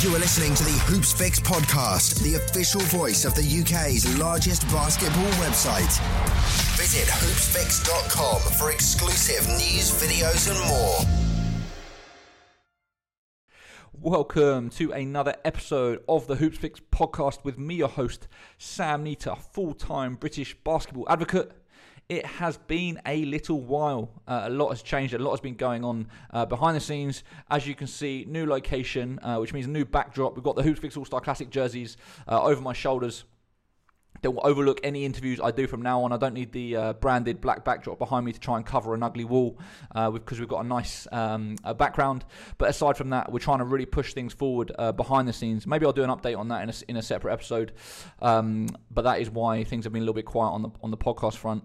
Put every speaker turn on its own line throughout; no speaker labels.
You are listening to the Hoopsfix podcast, the official voice of the UK's largest basketball website. Visit hoopsfix.com for exclusive news, videos, and more.
Welcome to another episode of the Hoopsfix podcast with me, your host, Sam Neter, full time British basketball advocate it has been a little while. Uh, a lot has changed. A lot has been going on uh, behind the scenes. As you can see, new location, uh, which means a new backdrop. We've got the Hoopsfix All Star Classic jerseys uh, over my shoulders. Will overlook any interviews I do from now on. I don't need the uh, branded black backdrop behind me to try and cover an ugly wall uh, because we've got a nice um, background. But aside from that, we're trying to really push things forward uh, behind the scenes. Maybe I'll do an update on that in a, in a separate episode. Um, but that is why things have been a little bit quiet on the on the podcast front.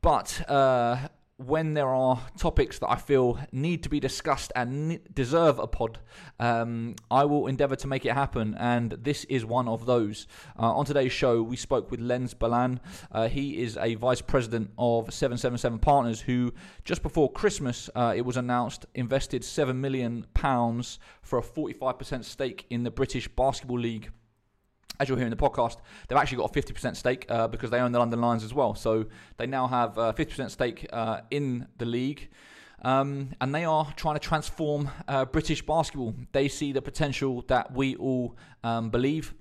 But uh, when there are topics that I feel need to be discussed and deserve a pod, um, I will endeavour to make it happen, and this is one of those. Uh, on today's show, we spoke with Lenz Balan. Uh, he is a vice president of 777 Partners, who just before Christmas, uh, it was announced, invested seven million pounds for a 45% stake in the British Basketball League as you'll hear in the podcast, they've actually got a 50% stake uh, because they own the London Lions as well. So they now have a 50% stake uh, in the league. Um, and they are trying to transform uh, British basketball. They see the potential that we all um, believe.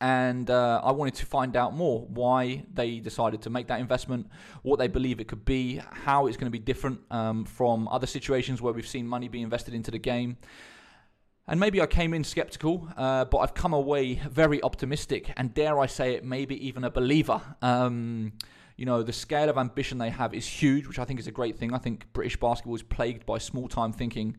And uh, I wanted to find out more why they decided to make that investment, what they believe it could be, how it's going to be different um, from other situations where we've seen money be invested into the game. And maybe I came in skeptical, uh, but I've come away very optimistic, and dare I say it, maybe even a believer. Um, you know, the scale of ambition they have is huge, which I think is a great thing. I think British basketball is plagued by small time thinking.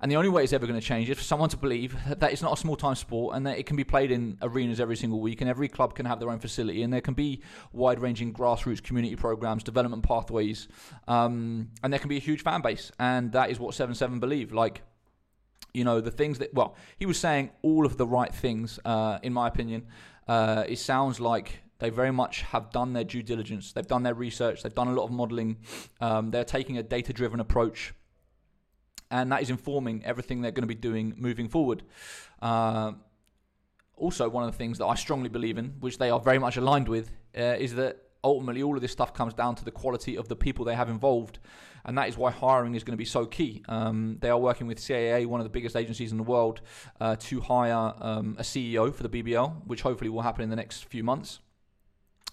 And the only way it's ever going to change is for someone to believe that it's not a small time sport and that it can be played in arenas every single week and every club can have their own facility and there can be wide ranging grassroots community programs, development pathways, um, and there can be a huge fan base. And that is what 7 7 believe. Like, you know the things that well he was saying all of the right things uh, in my opinion. Uh, it sounds like they very much have done their due diligence. They've done their research. They've done a lot of modeling. Um, they're taking a data driven approach and that is informing everything they're going to be doing moving forward. Uh, also one of the things that i strongly believe in which they are very much aligned with uh, is that ultimately all of this stuff comes down to the quality of the people they have involved and that is why hiring is going to be so key. Um, they are working with CAA, one of the biggest agencies in the world, uh, to hire um, a CEO for the BBL, which hopefully will happen in the next few months.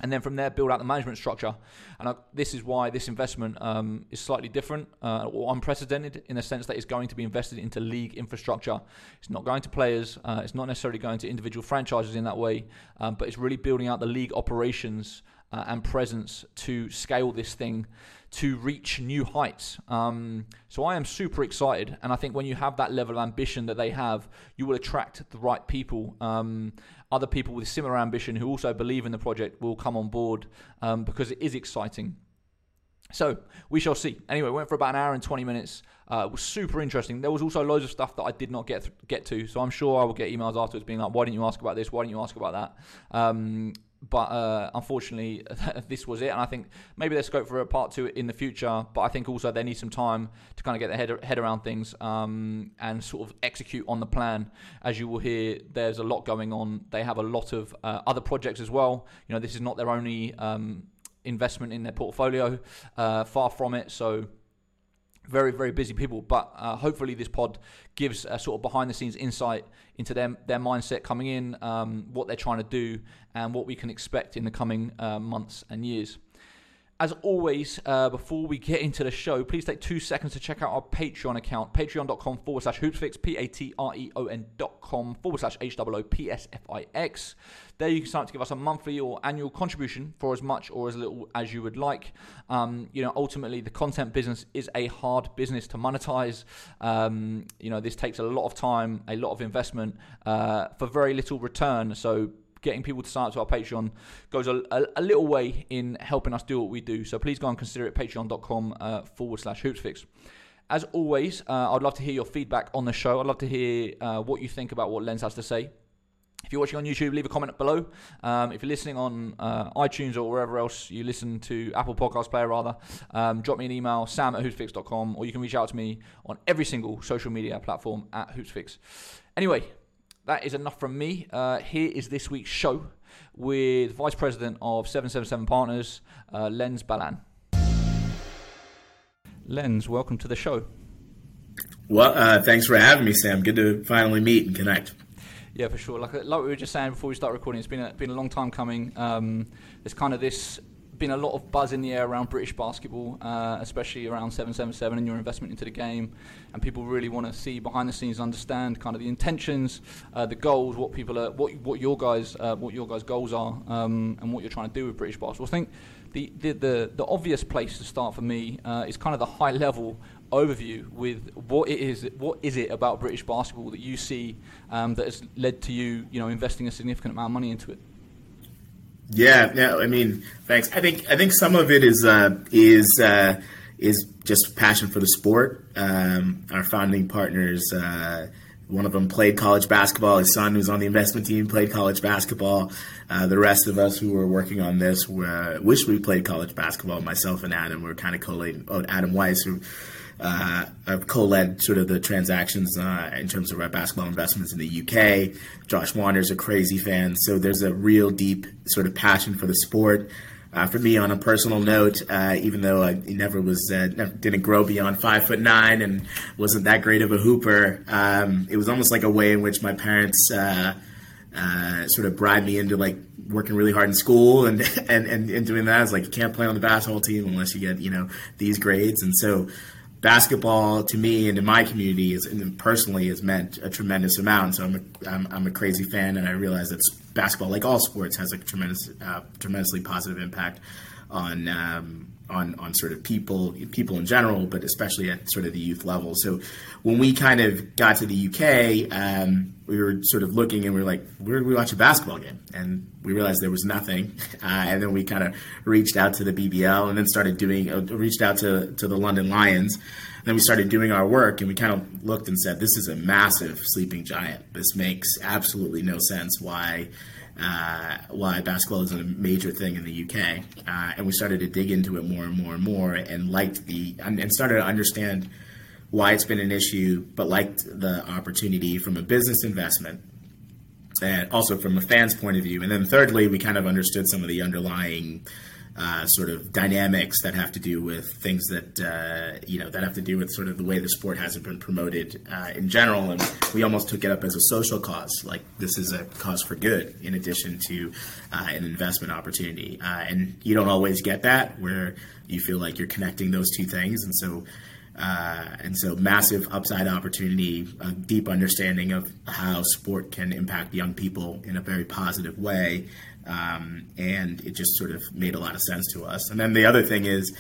And then from there, build out the management structure. And I, this is why this investment um, is slightly different uh, or unprecedented in the sense that it's going to be invested into league infrastructure. It's not going to players, uh, it's not necessarily going to individual franchises in that way, um, but it's really building out the league operations uh, and presence to scale this thing to reach new heights. Um, so I am super excited, and I think when you have that level of ambition that they have, you will attract the right people. Um, other people with similar ambition who also believe in the project will come on board um, because it is exciting. So we shall see. Anyway, went for about an hour and 20 minutes. Uh, it was super interesting. There was also loads of stuff that I did not get th- get to, so I'm sure I will get emails afterwards being like, "Why didn't you ask about this? Why didn't you ask about that?" Um, but uh, unfortunately, this was it. And I think maybe there's scope for a part two in the future. But I think also they need some time to kind of get their head, head around things um, and sort of execute on the plan. As you will hear, there's a lot going on. They have a lot of uh, other projects as well. You know, this is not their only um, investment in their portfolio. Uh, far from it. So very very busy people but uh, hopefully this pod gives a sort of behind the scenes insight into them their mindset coming in um, what they're trying to do and what we can expect in the coming uh, months and years as always, uh, before we get into the show, please take two seconds to check out our Patreon account, patreon.com forward slash hoopsfix, P A T R E O N dot com forward slash H O O P S F I X. There you can start to give us a monthly or annual contribution for as much or as little as you would like. Um, you know, ultimately, the content business is a hard business to monetize. Um, you know, this takes a lot of time, a lot of investment uh, for very little return. So getting people to sign up to our Patreon goes a, a, a, little way in helping us do what we do. So please go and consider it patreon.com uh, forward slash hoopsfix. As always, uh, I'd love to hear your feedback on the show. I'd love to hear uh, what you think about what Lenz has to say. If you're watching on YouTube, leave a comment below. Um, if you're listening on uh, iTunes or wherever else you listen to, Apple Podcast Player rather, um, drop me an email, sam at hoopsfix.com, or you can reach out to me on every single social media platform at hoopsfix. Anyway, that is enough from me. Uh, here is this week's show with Vice President of 777 Partners, uh, Lenz Balan. Lenz, welcome to the show.
Well, uh, thanks for having me, Sam. Good to finally meet and connect.
Yeah, for sure. Like, like we were just saying before we start recording, it's been a, been a long time coming. Um, there's kind of this been a lot of buzz in the air around British basketball, uh, especially around 777 and your investment into the game. And people really want to see behind the scenes, understand kind of the intentions, uh, the goals, what people are, what what your guys, uh, what your guys' goals are, um, and what you're trying to do with British basketball. I think the the the, the obvious place to start for me uh, is kind of the high level overview with what it is what is it about British basketball that you see um, that has led to you you know investing a significant amount of money into it
yeah, yeah. I mean, thanks. I think I think some of it is uh, is uh, is just passion for the sport. Um, our founding partners, uh, one of them played college basketball. His son, who's on the investment team, played college basketball. Uh, the rest of us who were working on this were, wish we played college basketball. Myself and Adam were kind of collating. Oh, Adam Weiss, who uh, I've co-led sort of the transactions uh, in terms of our basketball investments in the UK. Josh Wander's a crazy fan, so there's a real deep sort of passion for the sport. Uh, for me, on a personal note, uh, even though I never was uh, didn't grow beyond five foot nine and wasn't that great of a hooper, um, it was almost like a way in which my parents uh, sort of bribed me into like working really hard in school and, and, and, and doing that. It's like you can't play on the basketball team unless you get you know these grades, and so basketball to me and to my community is and personally has meant a tremendous amount. So I'm a, I'm, I'm a crazy fan, and I realize that basketball, like all sports, has a tremendous, uh, tremendously positive impact on um, on on sort of people people in general, but especially at sort of the youth level. So when we kind of got to the UK, um, we were sort of looking and we were like, where do we watch a basketball game? And we realized there was nothing. Uh, and then we kind of reached out to the BBL and then started doing, uh, reached out to, to the London Lions. And then we started doing our work and we kind of looked and said, this is a massive sleeping giant. This makes absolutely no sense why uh, why basketball is a major thing in the UK. Uh, and we started to dig into it more and more and more, and liked the and, and started to understand why it's been an issue, but liked the opportunity from a business investment and also from a fan's point of view. And then thirdly, we kind of understood some of the underlying uh, sort of dynamics that have to do with things that uh, you know that have to do with sort of the way the sport hasn't been promoted uh, in general, and we almost took it up as a social cause, like this is a cause for good, in addition to uh, an investment opportunity. Uh, and you don't always get that where you feel like you're connecting those two things, and so. And so, massive upside opportunity, a deep understanding of how sport can impact young people in a very positive way, um, and it just sort of made a lot of sense to us. And then the other thing is,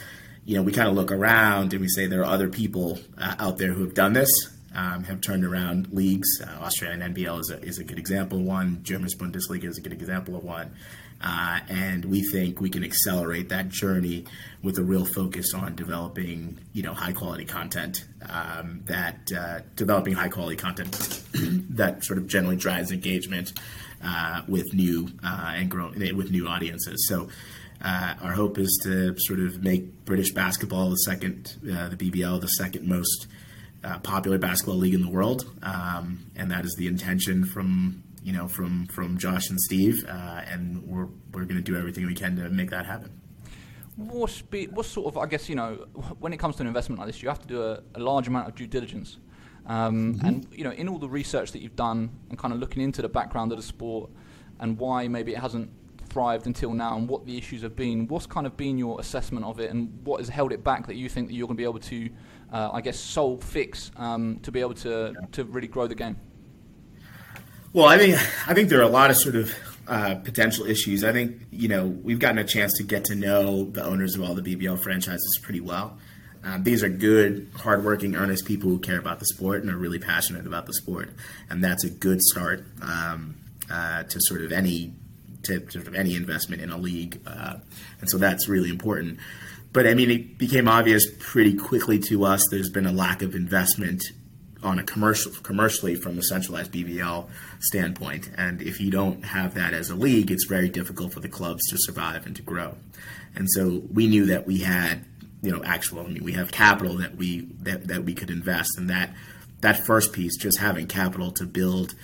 you know, we kind of look around and we say there are other people uh, out there who have done this, um, have turned around leagues. Uh, Australian NBL is a, is a good example of one. German Bundesliga is a good example of one. Uh, and we think we can accelerate that journey with a real focus on developing, you know, high quality content. Um, that uh, developing high quality content that sort of generally drives engagement uh, with new uh, and grow with new audiences. So. Uh, our hope is to sort of make British basketball the second, uh, the BBL, the second most popular basketball league in the world, um, and that is the intention from you know, from from Josh and Steve, uh, and we're we're going to do everything we can to make that happen.
What's, be, what sort of, I guess, you know, when it comes to an investment like this, you have to do a, a large amount of due diligence. Um, mm-hmm. And, you know, in all the research that you've done and kind of looking into the background of the sport and why maybe it hasn't thrived until now and what the issues have been, what's kind of been your assessment of it and what has held it back that you think that you're going to be able to, uh, I guess, solve, fix um, to be able to, yeah. to really grow the game?
Well, I think I think there are a lot of sort of uh, potential issues. I think you know we've gotten a chance to get to know the owners of all the BBL franchises pretty well. Um, these are good, hardworking, earnest people who care about the sport and are really passionate about the sport, and that's a good start um, uh, to sort of any to sort of any investment in a league, uh, and so that's really important. But I mean, it became obvious pretty quickly to us. There's been a lack of investment on a commercial commercially from a centralized BBL standpoint. And if you don't have that as a league, it's very difficult for the clubs to survive and to grow. And so we knew that we had, you know, actual. I mean, we have capital that we that, that we could invest, and that that first piece, just having capital to build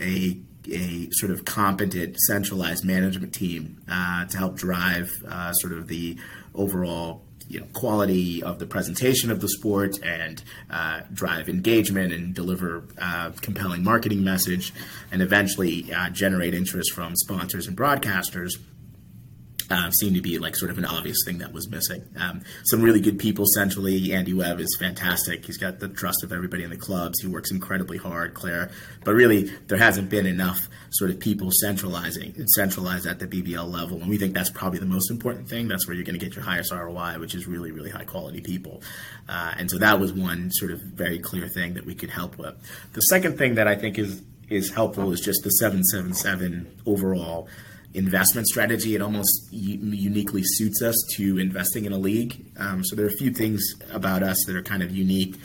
a a sort of competent, centralized management team uh, to help drive uh, sort of the overall you know, quality of the presentation of the sport and uh, drive engagement and deliver uh, compelling marketing message and eventually uh, generate interest from sponsors and broadcasters uh, seemed to be like sort of an obvious thing that was missing. Um, some really good people centrally. Andy Webb is fantastic. He's got the trust of everybody in the clubs. He works incredibly hard, Claire. But really, there hasn't been enough sort of people centralizing and centralized at the BBL level. And we think that's probably the most important thing. That's where you're going to get your highest ROI, which is really, really high quality people. Uh, and so that was one sort of very clear thing that we could help with. The second thing that I think is is helpful is just the 777 overall investment strategy. It almost u- uniquely suits us to investing in a league. Um, so there are a few things about us that are kind of unique.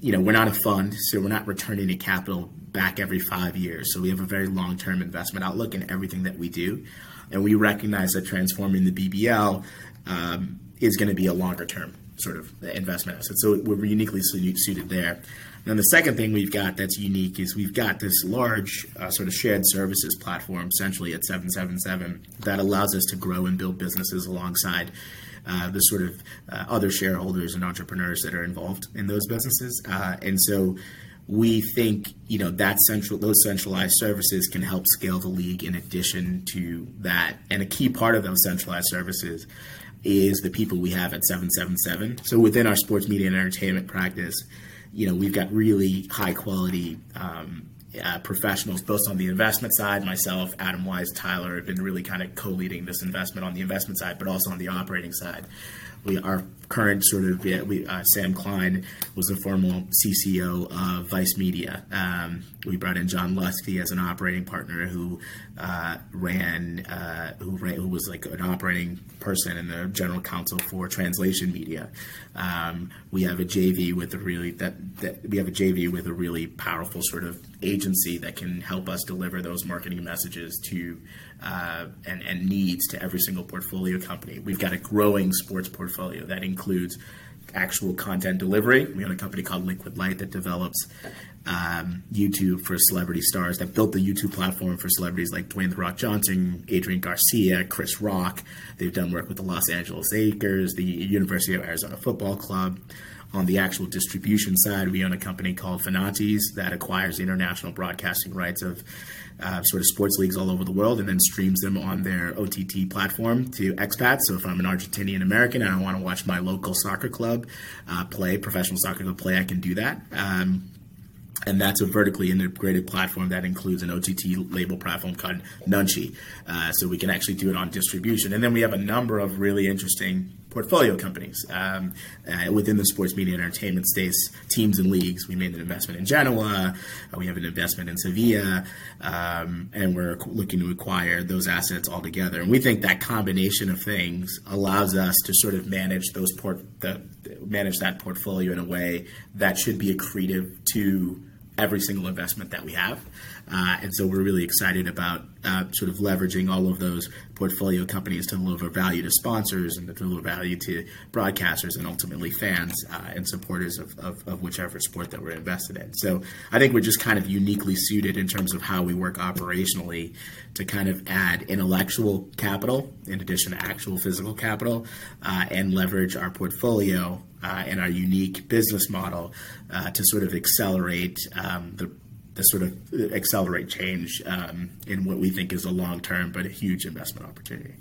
You know, we're not a fund, so we're not returning the capital back every five years. So we have a very long term investment outlook in everything that we do. And we recognize that transforming the BBL um, is going to be a longer term sort of investment asset. So we're uniquely suited there. And the second thing we've got that's unique is we've got this large uh, sort of shared services platform, essentially at 777, that allows us to grow and build businesses alongside uh, the sort of uh, other shareholders and entrepreneurs that are involved in those businesses. Uh, and so we think you know that central those centralized services can help scale the league in addition to that and a key part of those centralized services is the people we have at 777 so within our sports media and entertainment practice you know, we've got really high quality um, uh, professionals, both on the investment side. Myself, Adam Wise, Tyler have been really kind of co-leading this investment on the investment side, but also on the operating side. We, our current sort of yeah, we, uh, Sam Klein was the former CCO of Vice Media. Um, we brought in John Lusky as an operating partner who uh, ran uh, who ran who was like an operating person and the general counsel for Translation Media. Um, we have a JV with a really that, that we have a JV with a really powerful sort of agency that can help us deliver those marketing messages to uh, and, and needs to every single portfolio company. We've got a growing sports portfolio that includes actual content delivery. We own a company called Liquid Light that develops um, YouTube for celebrity stars, that built the YouTube platform for celebrities like Dwayne The Rock Johnson, Adrian Garcia, Chris Rock. They've done work with the Los Angeles Lakers, the University of Arizona Football Club. On the actual distribution side, we own a company called Fanatiz that acquires international broadcasting rights of uh, sort of sports leagues all over the world and then streams them on their OTT platform to expats. So if I'm an Argentinian American and I want to watch my local soccer club uh, play, professional soccer club play, I can do that. Um, and that's a vertically integrated platform that includes an OTT label platform called Nunchi. Uh, so we can actually do it on distribution. And then we have a number of really interesting portfolio companies um, uh, within the sports media and entertainment space, teams and leagues. We made an investment in Genoa. Uh, we have an investment in Sevilla, um, and we're looking to acquire those assets all together. And we think that combination of things allows us to sort of manage those port the, manage that portfolio in a way that should be accretive to every single investment that we have. Uh, and so we're really excited about uh, sort of leveraging all of those portfolio companies to deliver value to sponsors and to deliver value to broadcasters and ultimately fans uh, and supporters of, of, of, whichever sport that we're invested in. So I think we're just kind of uniquely suited in terms of how we work operationally to kind of add intellectual capital in addition to actual physical capital uh, and leverage our portfolio uh, and our unique business model uh, to sort of accelerate um, the to sort of accelerate change um, in what we think is a long term but a huge investment opportunity.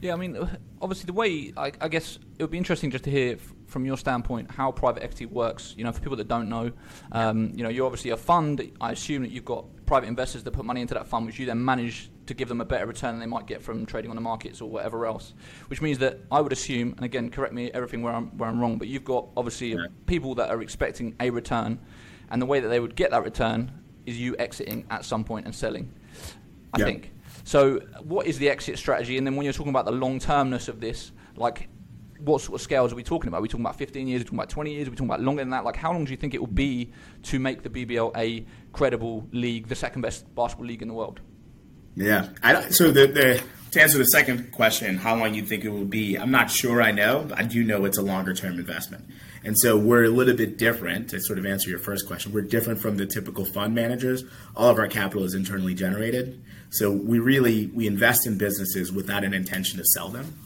Yeah, I mean, obviously, the way I, I, guess it would be interesting just to hear f- from your standpoint how private equity works. You know, for people that don't know, um, you know, you're obviously a fund. I assume that you've got private investors that put money into that fund, which you then manage to give them a better return than they might get from trading on the markets or whatever else. Which means that I would assume, and again, correct me everything where I'm where I'm wrong, but you've got obviously yeah. people that are expecting a return, and the way that they would get that return is you exiting at some point and selling. I think. So, what is the exit strategy? And then when you're talking about the long termness of this, like what sort of scales are we talking about? Are we talking about 15 years? Are we talking about 20 years? Are we talking about longer than that? Like, how long do you think it will be to make the BBL a credible league, the second best basketball league in the world?
Yeah. I, so the, the to answer the second question, how long do you think it will be, I'm not sure I know. I do know it's a longer term investment. And so we're a little bit different to sort of answer your first question. We're different from the typical fund managers. All of our capital is internally generated. So we really we invest in businesses without an intention to sell them.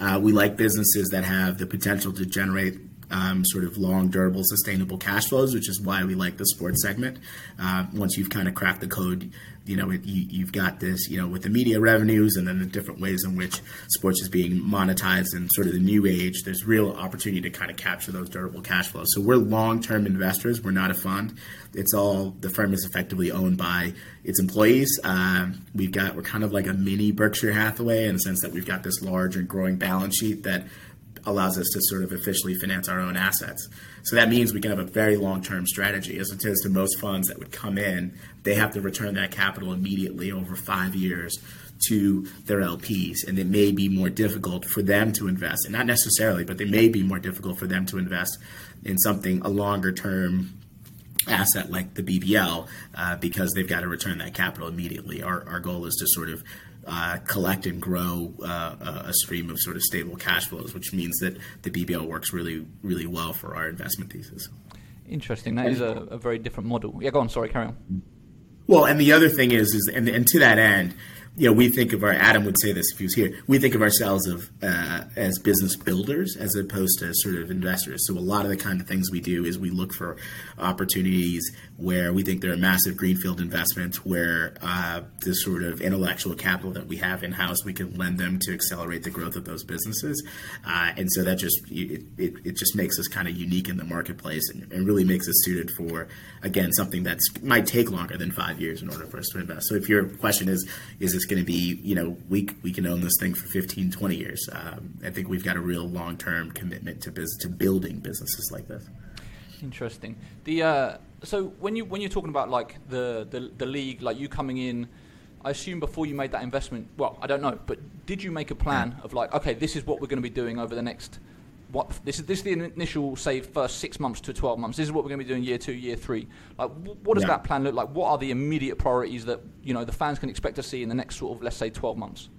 Uh, we like businesses that have the potential to generate um, sort of long, durable, sustainable cash flows, which is why we like the sports segment. Uh, once you've kind of cracked the code, you know, it, you, have got this, you know, with the media revenues and then the different ways in which sports is being monetized and sort of the new age, there's real opportunity to kind of capture those durable cash flows. So we're long term investors. We're not a fund. It's all, the firm is effectively owned by its employees. Um, we've got, we're kind of like a mini Berkshire Hathaway in the sense that we've got this large and growing balance sheet that allows us to sort of officially finance our own assets. So that means we can have a very long term strategy, as opposed to most funds that would come in, they have to return that capital immediately over five years to their LPs, and it may be more difficult for them to invest, and not necessarily, but they may be more difficult for them to invest in something a longer term asset like the BBL uh, because they've got to return that capital immediately. Our, our goal is to sort of uh, collect and grow uh, a stream of sort of stable cash flows, which means that the BBL works really, really well for our investment thesis.
Interesting. That is a, a very different model. Yeah, go on. Sorry, carry on.
Well, and the other thing is, is and, and to that end, you know, we think of our Adam would say this if he was here. We think of ourselves of uh, as business builders as opposed to sort of investors. So a lot of the kind of things we do is we look for opportunities where we think there are massive greenfield investments where uh, the sort of intellectual capital that we have in house we can lend them to accelerate the growth of those businesses. Uh, and so that just it, it, it just makes us kind of unique in the marketplace and, and really makes us suited for again something that might take longer than five years in order for us to invest. So if your question is is this going to be, you know, we, we can own this thing for 15, 20 years. Um, I think we've got a real long term commitment to biz- to building businesses like this.
Interesting. The uh, so when you when you're talking about like the, the the league, like you coming in, I assume before you made that investment. Well, I don't know, but did you make a plan mm. of like, okay, this is what we're going to be doing over the next what this is this is the initial say first six months to 12 months this is what we're going to be doing year two year three like what does yeah. that plan look like what are the immediate priorities that you know the fans can expect to see in the next sort of let's say 12 months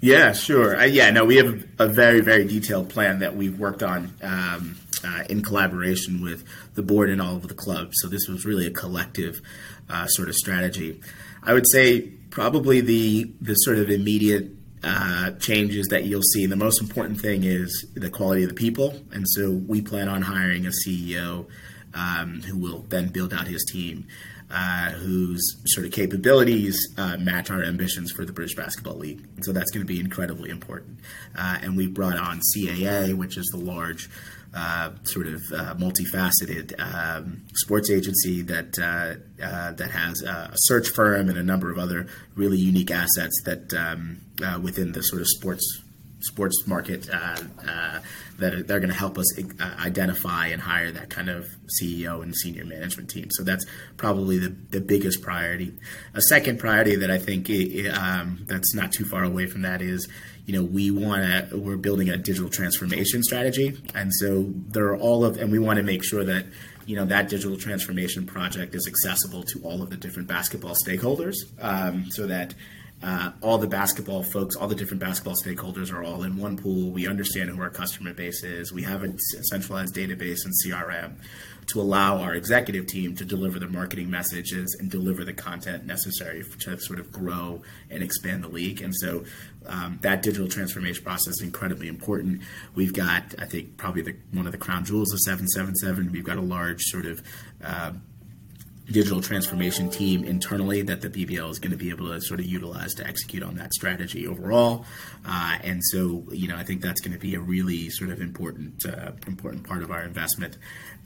yeah sure. Uh, yeah no we have a very very detailed plan that we've worked on um, uh, in collaboration with the board and all of the clubs. So this was really a collective uh, sort of strategy. I would say probably the the sort of immediate uh, changes that you'll see. The most important thing is the quality of the people, and so we plan on hiring a CEO um, who will then build out his team, uh, whose sort of capabilities uh, match our ambitions for the British Basketball League. And so that's going to be incredibly important. Uh, and we brought on CAA, which is the large uh, sort of uh, multifaceted um, sports agency that uh, that has a search firm and a number of other really unique assets that um, within the sort of sports sports market uh, that they're going to help us identify and hire that kind of CEO and senior management team. So that's probably the, the biggest priority. A second priority that I think it, um, that's not too far away from that is you know we want to we're building a digital transformation strategy and so there are all of and we want to make sure that you know that digital transformation project is accessible to all of the different basketball stakeholders um, so that uh, all the basketball folks, all the different basketball stakeholders are all in one pool. We understand who our customer base is. We have a centralized database and CRM to allow our executive team to deliver the marketing messages and deliver the content necessary to sort of grow and expand the league. And so um, that digital transformation process is incredibly important. We've got, I think, probably the, one of the crown jewels of 777. We've got a large sort of uh, digital transformation team internally that the BBL is going to be able to sort of utilize to execute on that strategy overall. Uh, and so, you know, I think that's going to be a really sort of important uh, important part of our investment.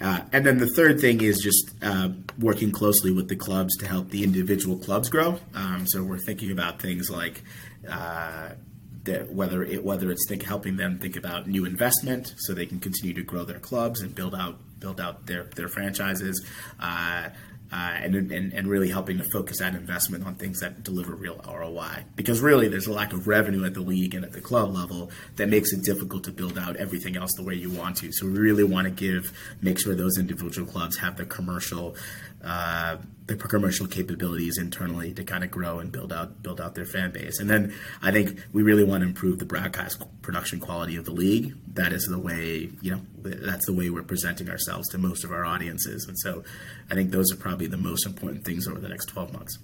Uh, and then the third thing is just uh, working closely with the clubs to help the individual clubs grow. Um, so we're thinking about things like uh, whether it whether it's think, helping them think about new investment so they can continue to grow their clubs and build out build out their their franchises. Uh, uh, and, and, and really helping to focus that investment on things that deliver real ROI. Because really, there's a lack of revenue at the league and at the club level that makes it difficult to build out everything else the way you want to. So we really want to give, make sure those individual clubs have the commercial. Uh, the commercial capabilities internally to kind of grow and build out build out their fan base. And then I think we really want to improve the broadcast production quality of the league. That is the way you know that's the way we're presenting ourselves to most of our audiences. And so I think those are probably the most important things over the next 12 months.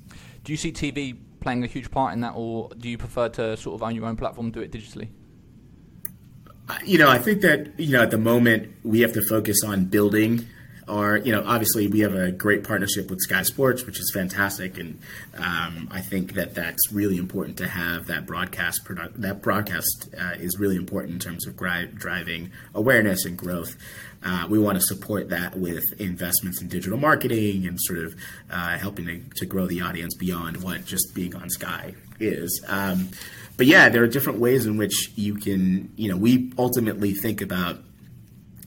Do you see TV playing a huge part in that, or do you prefer to sort of own your own platform, do it digitally?
You know, I think that you know at the moment we have to focus on building are, you know, obviously we have a great partnership with Sky Sports, which is fantastic, and um, I think that that's really important to have that broadcast. Produ- that broadcast uh, is really important in terms of gri- driving awareness and growth. Uh, we want to support that with investments in digital marketing and sort of uh, helping to, to, grow the audience beyond what just being on Sky is. Um, but yeah, there are different ways in which you can, you know, we ultimately think about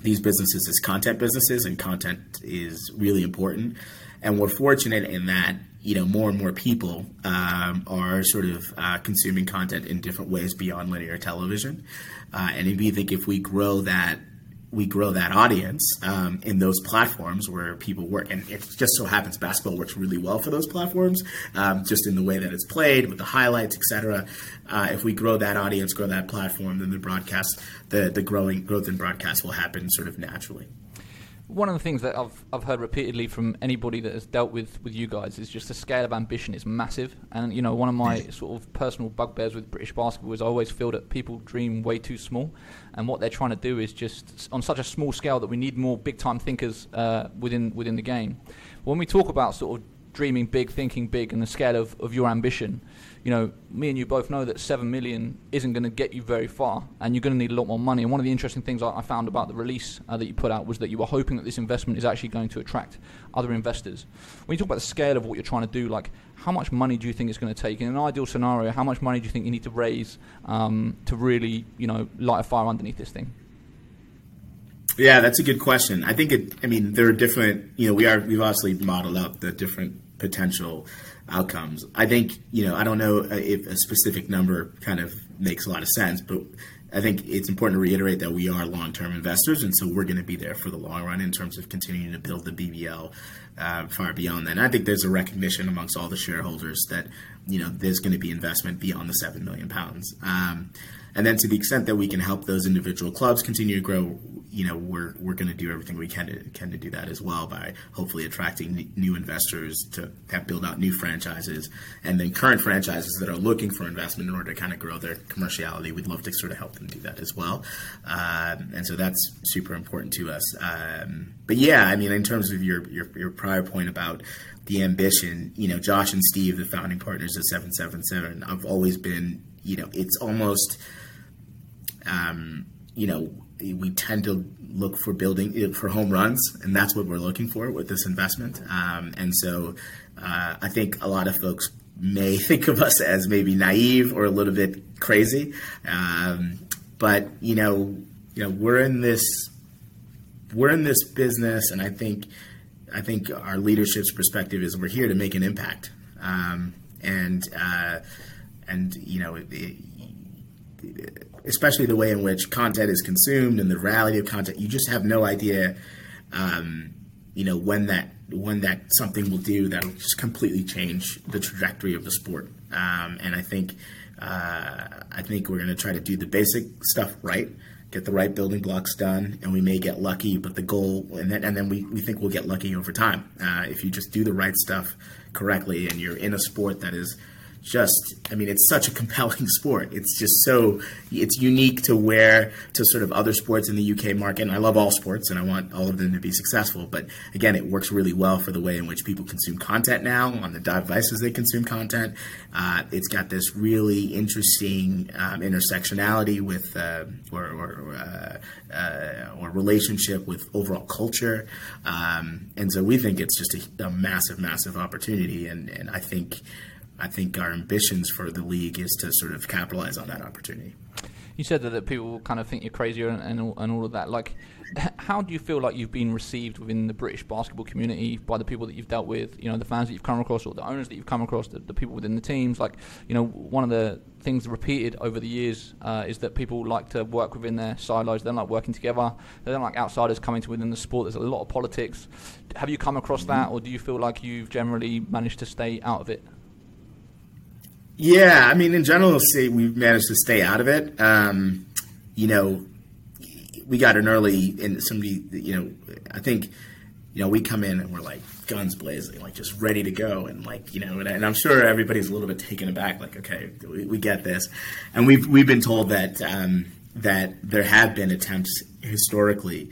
these businesses as content businesses, and content is really important. And we're fortunate in that you know more and more people um, are sort of uh, consuming content in different ways beyond linear television. Uh, and we think if we grow that we grow that audience um, in those platforms where people work. And it just so happens basketball works really well for those platforms, um, just in the way that it's played with the highlights, etc. Uh, if we grow that audience, grow that platform, then the broadcast, the the growing growth in broadcast will happen sort of naturally
one of the things that I've I've heard repeatedly from anybody that has dealt with, with you guys is just the scale of ambition is massive. And you know, one of my sort of personal bugbears with British basketball is I always feel that people dream way too small, and what they're trying to do is just on such a small scale that we need more big time thinkers uh, within within the game. When we talk about sort of dreaming big, thinking big, and the scale of, of your ambition, you know, me and you both know that seven million isn't going to get you very far, and you're going to need a lot more money. And one of the interesting things I, I found about the release uh, that you put out was that you were hoping that this investment is actually going to attract other investors. When you talk about the scale of what you're trying to do, like how much money do you think it's going to take in an ideal scenario? How much money do you think you need to raise um, to really, you know, light a fire underneath this thing?
Yeah, that's a good question. I think it. I mean, there are different. You know, we are we've obviously modeled out the different potential outcomes. I think, you know, I don't know if a specific number kind of makes a lot of sense, but I think it's important to reiterate that we are long term investors, and so we're going to be there for the long run in terms of continuing to build the BBL uh, far beyond that. And I think there's a recognition amongst all the shareholders that, you know, there's going to be investment beyond the 7 million pounds. Um, and then to the extent that we can help those individual clubs continue to grow, you know, we're we're going to do everything we can to can to do that as well by hopefully attracting new investors to have build out new franchises, and then current franchises that are looking for investment in order to kind of grow their commerciality. We'd love to sort of help them do that as well, um, and so that's super important to us. Um, but yeah, I mean, in terms of your, your your prior point about the ambition, you know, Josh and Steve, the founding partners of Seven Seven Seven, I've always been, you know, it's almost um, you know, we tend to look for building for home runs, and that's what we're looking for with this investment. Um, and so, uh, I think a lot of folks may think of us as maybe naive or a little bit crazy, um, but you know, you know, we're in this we're in this business, and I think I think our leadership's perspective is we're here to make an impact, um, and uh, and you know. It, it, especially the way in which content is consumed and the reality of content, you just have no idea, um, you know, when that when that something will do that'll just completely change the trajectory of the sport. Um, and I think uh, I think we're going to try to do the basic stuff right, get the right building blocks done, and we may get lucky. But the goal, and then and then we, we think we'll get lucky over time uh, if you just do the right stuff correctly, and you're in a sport that is just I mean it's such a compelling sport. It's just so it's unique to where to sort of other sports in the UK market. And I love all sports and I want all of them to be successful. But again, it works really well for the way in which people consume content now on the devices they consume content. Uh, it's got this really interesting um, intersectionality with uh, or or, uh, uh or relationship with overall culture. Um, and so we think it's just a, a massive, massive opportunity. And and I think. I think our ambitions for the league is to sort of capitalize on that opportunity.
You said that, that people kind of think you're crazier and, and, all, and all of that. Like, how do you feel like you've been received within the British basketball community by the people that you've dealt with? You know, the fans that you've come across, or the owners that you've come across, the, the people within the teams. Like, you know, one of the things repeated over the years uh, is that people like to work within their silos. They don't like working together. They don't like outsiders coming to within the sport. There's a lot of politics. Have you come across that, or do you feel like you've generally managed to stay out of it?
Yeah, I mean, in general, say we've managed to stay out of it. Um, you know, we got an early, and somebody, you know, I think, you know, we come in and we're like guns blazing, like just ready to go, and like, you know, and, and I'm sure everybody's a little bit taken aback, like, okay, we, we get this, and we've we've been told that um, that there have been attempts historically,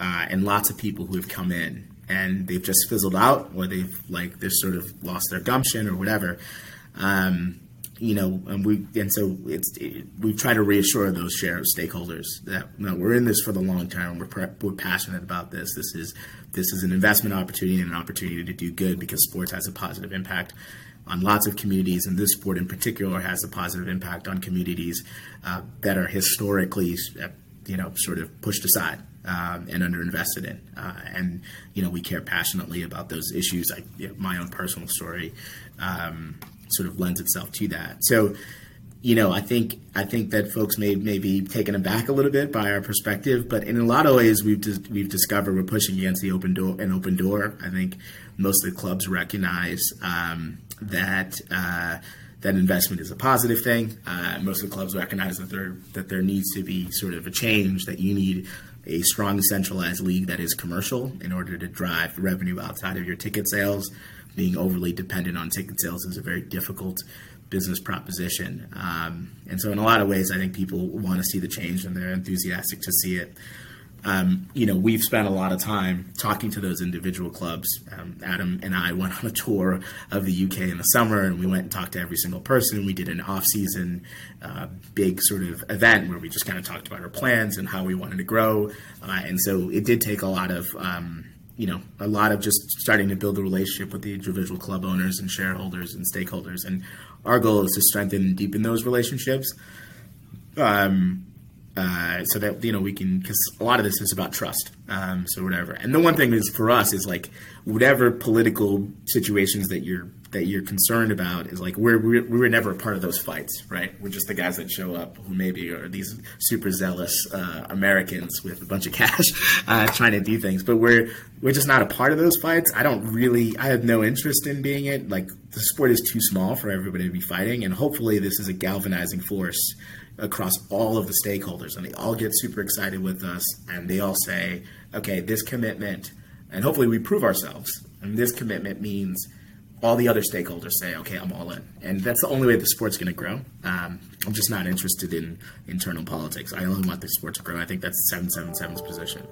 uh, and lots of people who have come in and they've just fizzled out, or they've like they've sort of lost their gumption or whatever. Um, you know, and we and so it's it, we try to reassure those share stakeholders that we're in this for the long term. We're we're passionate about this. This is this is an investment opportunity and an opportunity to do good because sports has a positive impact on lots of communities, and this sport in particular has a positive impact on communities uh, that are historically, uh, you know, sort of pushed aside um, and underinvested in. Uh, and you know, we care passionately about those issues. I, you know, my own personal story. Um, sort of lends itself to that. So, you know, I think I think that folks may may be taken aback a little bit by our perspective, but in a lot of ways, we've we've discovered we're pushing against the open door an open door. I think most of the clubs recognize um, that. Uh, that investment is a positive thing. Uh, most of the clubs recognize that there that there needs to be sort of a change. That you need a strong centralized league that is commercial in order to drive revenue outside of your ticket sales being overly dependent on ticket sales is a very difficult business proposition. Um, and so, in a lot of ways, I think people want to see the change and they're enthusiastic to see it. Um, you know, we've spent a lot of time talking to those individual clubs. Um, Adam and I went on a tour of the UK in the summer, and we went and talked to every single person. We did an off-season uh, big sort of event where we just kind of talked about our plans and how we wanted to grow. Uh, and so, it did take a lot of um, you know, a lot of just starting to build a relationship with the individual club owners and shareholders and stakeholders. And our goal is to strengthen and deepen those relationships. Um, uh, so that you know we can because a lot of this is about trust um, so whatever and the one thing is for us is like whatever political situations that you're that you're concerned about is like we're, we're we're never a part of those fights, right? We're just the guys that show up who maybe are these super zealous uh, Americans with a bunch of cash uh, trying to do things, but we're we're just not a part of those fights. I don't really, I have no interest in being it. Like the sport is too small for everybody to be fighting, and hopefully this is a galvanizing force across all of the stakeholders, and they all get super excited with us, and they all say, okay, this commitment, and hopefully we prove ourselves, and this commitment means all the other stakeholders say, okay, I'm all in. And that's the only way the sport's going to grow. Um, I'm just not interested in internal politics. I only want the sport to grow. I think that's 777's position.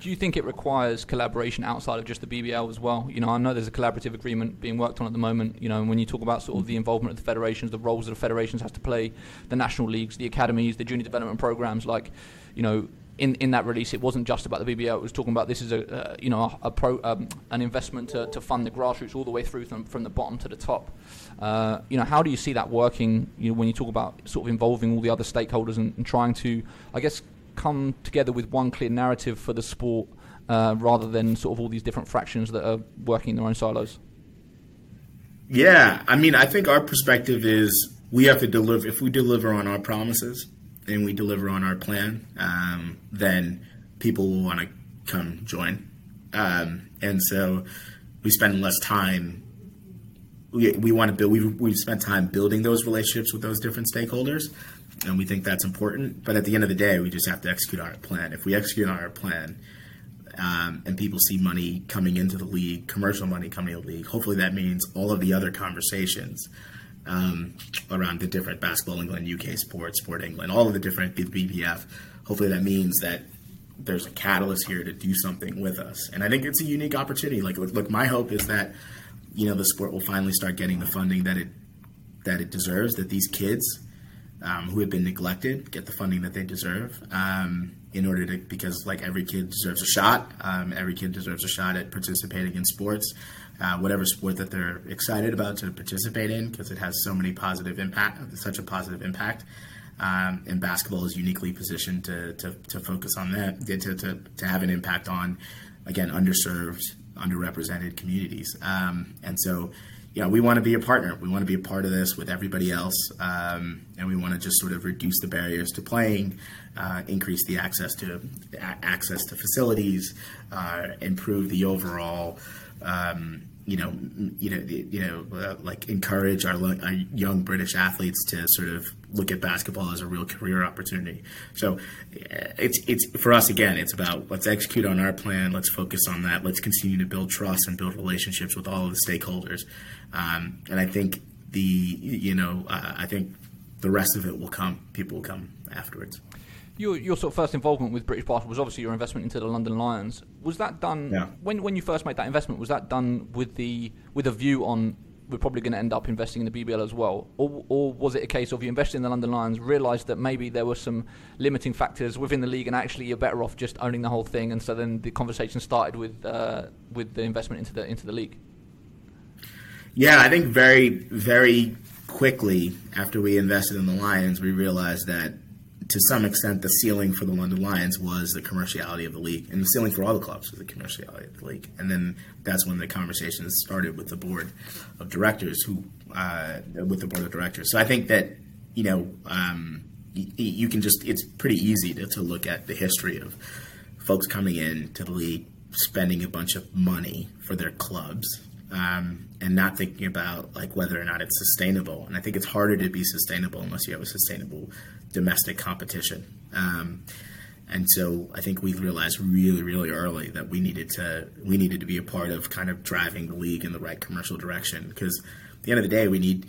Do you think it requires collaboration outside of just the BBL as well? You know, I know there's a collaborative agreement being worked on at the moment. You know, when you talk about sort of the involvement of the federations, the roles that the federations has to play, the national leagues, the academies, the junior development programs, like, you know, in, in that release, it wasn't just about the BBL. It was talking about this is a uh, you know a, a pro um, an investment to, to fund the grassroots all the way through from, from the bottom to the top. Uh, you know, how do you see that working? You know, when you talk about sort of involving all the other stakeholders and, and trying to, I guess, come together with one clear narrative for the sport, uh, rather than sort of all these different fractions that are working in their own silos.
Yeah, I mean, I think our perspective is we have to deliver. If we deliver on our promises, and we deliver on our plan, um, then people will want to come join. Um, and so we spend less time. We, we want to build. We've, we've spent time building those relationships with those different stakeholders, and we think that's important. But at the end of the day, we just have to execute our plan. If we execute on our plan, um, and people see money coming into the league, commercial money coming into the league, hopefully that means all of the other conversations um, around the different basketball England, UK sports, Sport England, all of the different the BBF. Hopefully, that means that there's a catalyst here to do something with us, and I think it's a unique opportunity. Like, look, my hope is that you know the sport will finally start getting the funding that it that it deserves. That these kids um, who have been neglected get the funding that they deserve. Um, in order to, because like every kid deserves a shot, um, every kid deserves a shot at participating in sports uh, whatever sport that they're excited about to participate in because it has so many positive impact, such a positive impact. um, and basketball is uniquely positioned to, to, to focus on that, to, to, to have an impact on, again, underserved, underrepresented communities. Um, and so, know, we want to be a partner. We want to be a part of this with everybody else, um, and we want to just sort of reduce the barriers to playing, uh, increase the access to access to facilities, uh, improve the overall um, you know, you know, you know, uh, like encourage our, our, young British athletes to sort of look at basketball as a real career opportunity. So, uh, it's it's for us again. It's about let's execute on our plan. Let's focus on that. Let's continue to build trust and build relationships with all of the stakeholders. Um, and I think the you know, uh, I think the rest of it will come. People will come afterwards.
Your, your sort of first involvement with British basketball was obviously your investment into the London Lions. Was that done
yeah.
when when you first made that investment? Was that done with the with a view on we're probably going to end up investing in the BBL as well, or, or was it a case of you invested in the London Lions, realised that maybe there were some limiting factors within the league, and actually you're better off just owning the whole thing, and so then the conversation started with uh, with the investment into the into the league.
Yeah, I think very very quickly after we invested in the Lions, we realized that to some extent, the ceiling for the London Lions was the commerciality of the league, and the ceiling for all the clubs was the commerciality of the league. And then that's when the conversations started with the board of directors, who uh, with the board of directors. So I think that you know um, you, you, can just it's pretty easy to, to look at the history of folks coming in to the league, spending a bunch of money for their clubs, um, and not thinking about like whether or not it's sustainable. And I think it's harder to be sustainable unless you have a sustainable domestic competition. Um, and so I think we realized really, really early that we needed to we needed to be a part of kind of driving the league in the right commercial direction because at the end of the day we need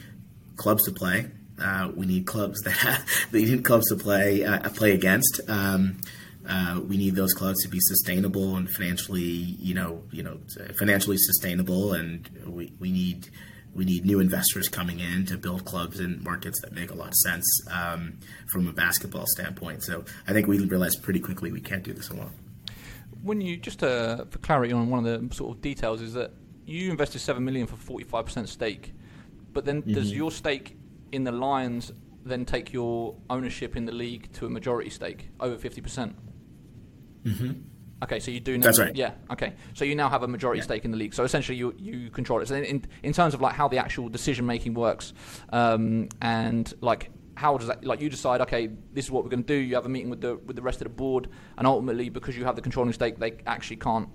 clubs to play. Uh, we need clubs that we need clubs to play uh, play against. Um, uh, we need those clubs to be sustainable and financially, you know, you know, financially sustainable, and we, we need we need new investors coming in to build clubs in markets that make a lot of sense um, from a basketball standpoint. So I think we realized pretty quickly we can't do this alone.
When you just uh, for clarity on one of the sort of details is that you invested seven million for forty five percent stake, but then mm-hmm. does your stake in the Lions then take your ownership in the league to a majority stake over fifty percent?
Mm-hmm.
Okay, so you do.
Know, That's right.
Yeah. Okay, so you now have a majority yeah. stake in the league. So essentially, you you control it. So in in terms of like how the actual decision making works, um, and like how does that like you decide? Okay, this is what we're going to do. You have a meeting with the with the rest of the board, and ultimately, because you have the controlling stake, they actually can't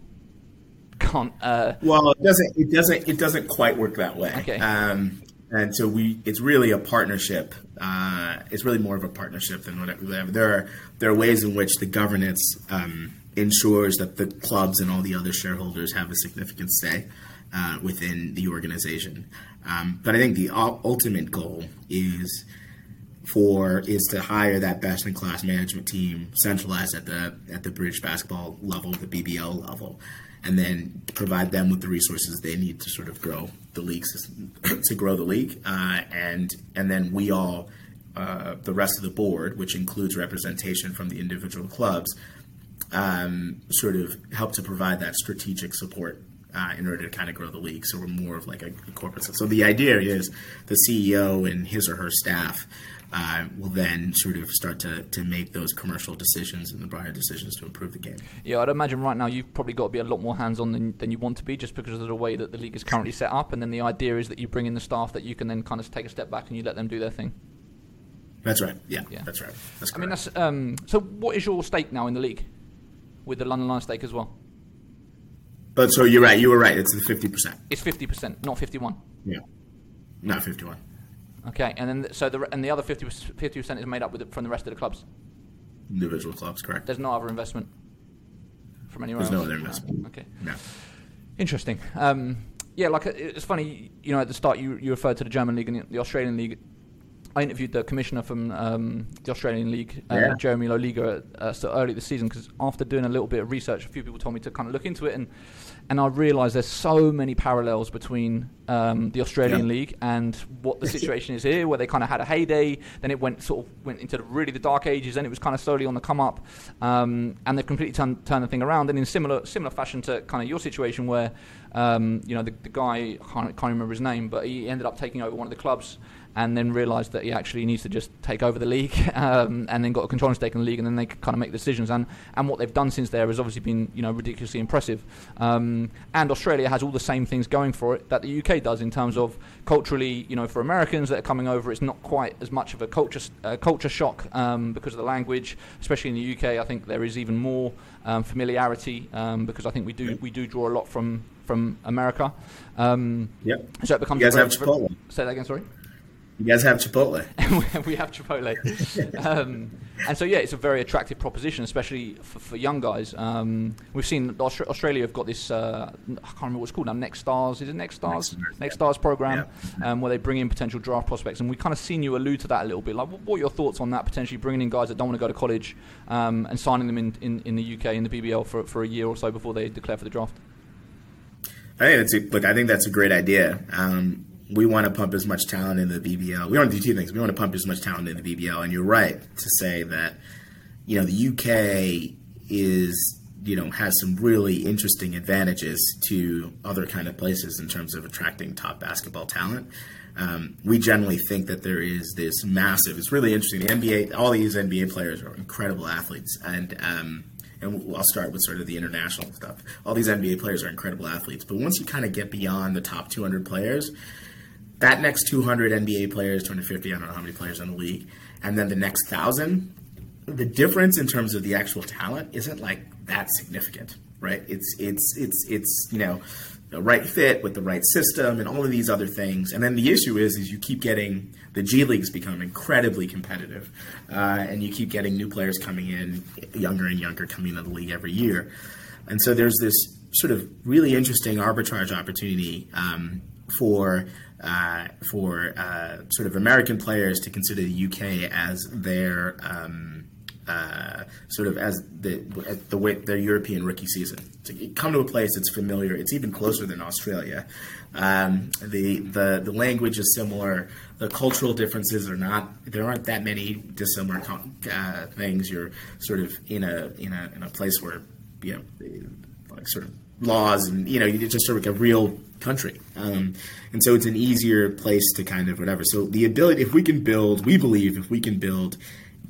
can't. Uh,
well, it doesn't. It doesn't. It doesn't quite work that way.
Okay.
Um, and so we, it's really a partnership. Uh, it's really more of a partnership than whatever. There are there are ways in which the governance um, ensures that the clubs and all the other shareholders have a significant say uh, within the organization. Um, but I think the ultimate goal is for is to hire that best in class management team centralized at the at the British basketball level, the BBL level, and then provide them with the resources they need to sort of grow the league to grow the league, uh, and and then we all. Uh, the rest of the board, which includes representation from the individual clubs, um, sort of help to provide that strategic support uh, in order to kind of grow the league. So we're more of like a, a corporate. So the idea is the CEO and his or her staff uh, will then sort of start to, to make those commercial decisions and the broader decisions to improve the game.
Yeah, I'd imagine right now you've probably got to be a lot more hands on than, than you want to be just because of the way that the league is currently set up. And then the idea is that you bring in the staff that you can then kind of take a step back and you let them do their thing.
That's right. Yeah, yeah. that's right. That's
I mean, that's um, so. What is your stake now in the league? with the London Lions stake as well.
But so you're right. You were right. It's the fifty percent.
It's fifty percent, not fifty-one.
Yeah, not fifty-one.
Okay, and then so the and the other 50 percent is made up with it from the rest of the clubs.
Individual clubs, correct.
There's no other investment from anywhere.
There's
else?
no other investment.
Okay.
No.
Interesting. Um, yeah, like it's funny. You know, at the start you, you referred to the German league and the Australian league. I interviewed the commissioner from um, the Australian League, uh, yeah. Jeremy Loeliger, uh, so early this season because after doing a little bit of research, a few people told me to kind of look into it, and and I realised there's so many parallels between um, the Australian League and what the situation is here, where they kind of had a heyday, then it went sort of went into the, really the dark ages, and it was kind of slowly on the come up, um, and they've completely turned, turned the thing around. And in similar similar fashion to kind of your situation, where um, you know the, the guy I can't, can't remember his name, but he ended up taking over one of the clubs and then realised that he actually needs to just take over the league, um, and then got a controlling stake in the league, and then they kind of make decisions. And, and what they've done since there has obviously been you know ridiculously impressive. Um, and Australia has all the same things going for it that the UK does in terms of culturally, you know, for Americans that are coming over, it's not quite as much of a culture uh, culture shock um, because of the language, especially in the UK. I think there is even more um, familiarity um, because I think we do we do draw a lot from from America.
Um, yeah.
So it becomes.
You guys have Chipotle.
Say that again. Sorry.
You guys have Chipotle.
we have Chipotle. um, and so, yeah, it's a very attractive proposition, especially for, for young guys. Um, we've seen Australia have got this, uh, I can't remember what it's called now, Next Stars. Is it Next Stars? Next, Next Stars program, yeah. um, where they bring in potential draft prospects. And we've kind of seen you allude to that a little bit. Like, what are your thoughts on that, potentially bringing in guys that don't want to go to college um, and signing them in, in, in the UK, in the BBL, for, for a year or so before they declare for the draft?
I think that's a, look. I think that's a great idea. Um, we want to pump as much talent in the BBL. We want to do two things. We want to pump as much talent in the BBL, and you're right to say that you know the UK is you know has some really interesting advantages to other kind of places in terms of attracting top basketball talent. Um, we generally think that there is this massive. It's really interesting. The NBA, all these NBA players are incredible athletes, and um, and I'll start with sort of the international stuff. All these NBA players are incredible athletes, but once you kind of get beyond the top 200 players, that next 200 NBA players, 250, I don't know how many players in the league, and then the next thousand, the difference in terms of the actual talent isn't like that significant, right? It's it's it's it's you know the right fit with the right system and all of these other things. And then the issue is is you keep getting the G leagues become incredibly competitive, uh, and you keep getting new players coming in, younger and younger coming into the league every year, and so there's this sort of really interesting arbitrage opportunity um, for uh, for uh, sort of American players to consider the UK as their um, uh, sort of as the the way their European rookie season. To come to a place that's familiar, it's even closer than Australia. Um, the the the language is similar. The cultural differences are not. There aren't that many dissimilar uh, things. You're sort of in a in a in a place where you know like sort of laws and you know it's just sort of like a real country. Um, and so it's an easier place to kind of whatever. So the ability if we can build we believe if we can build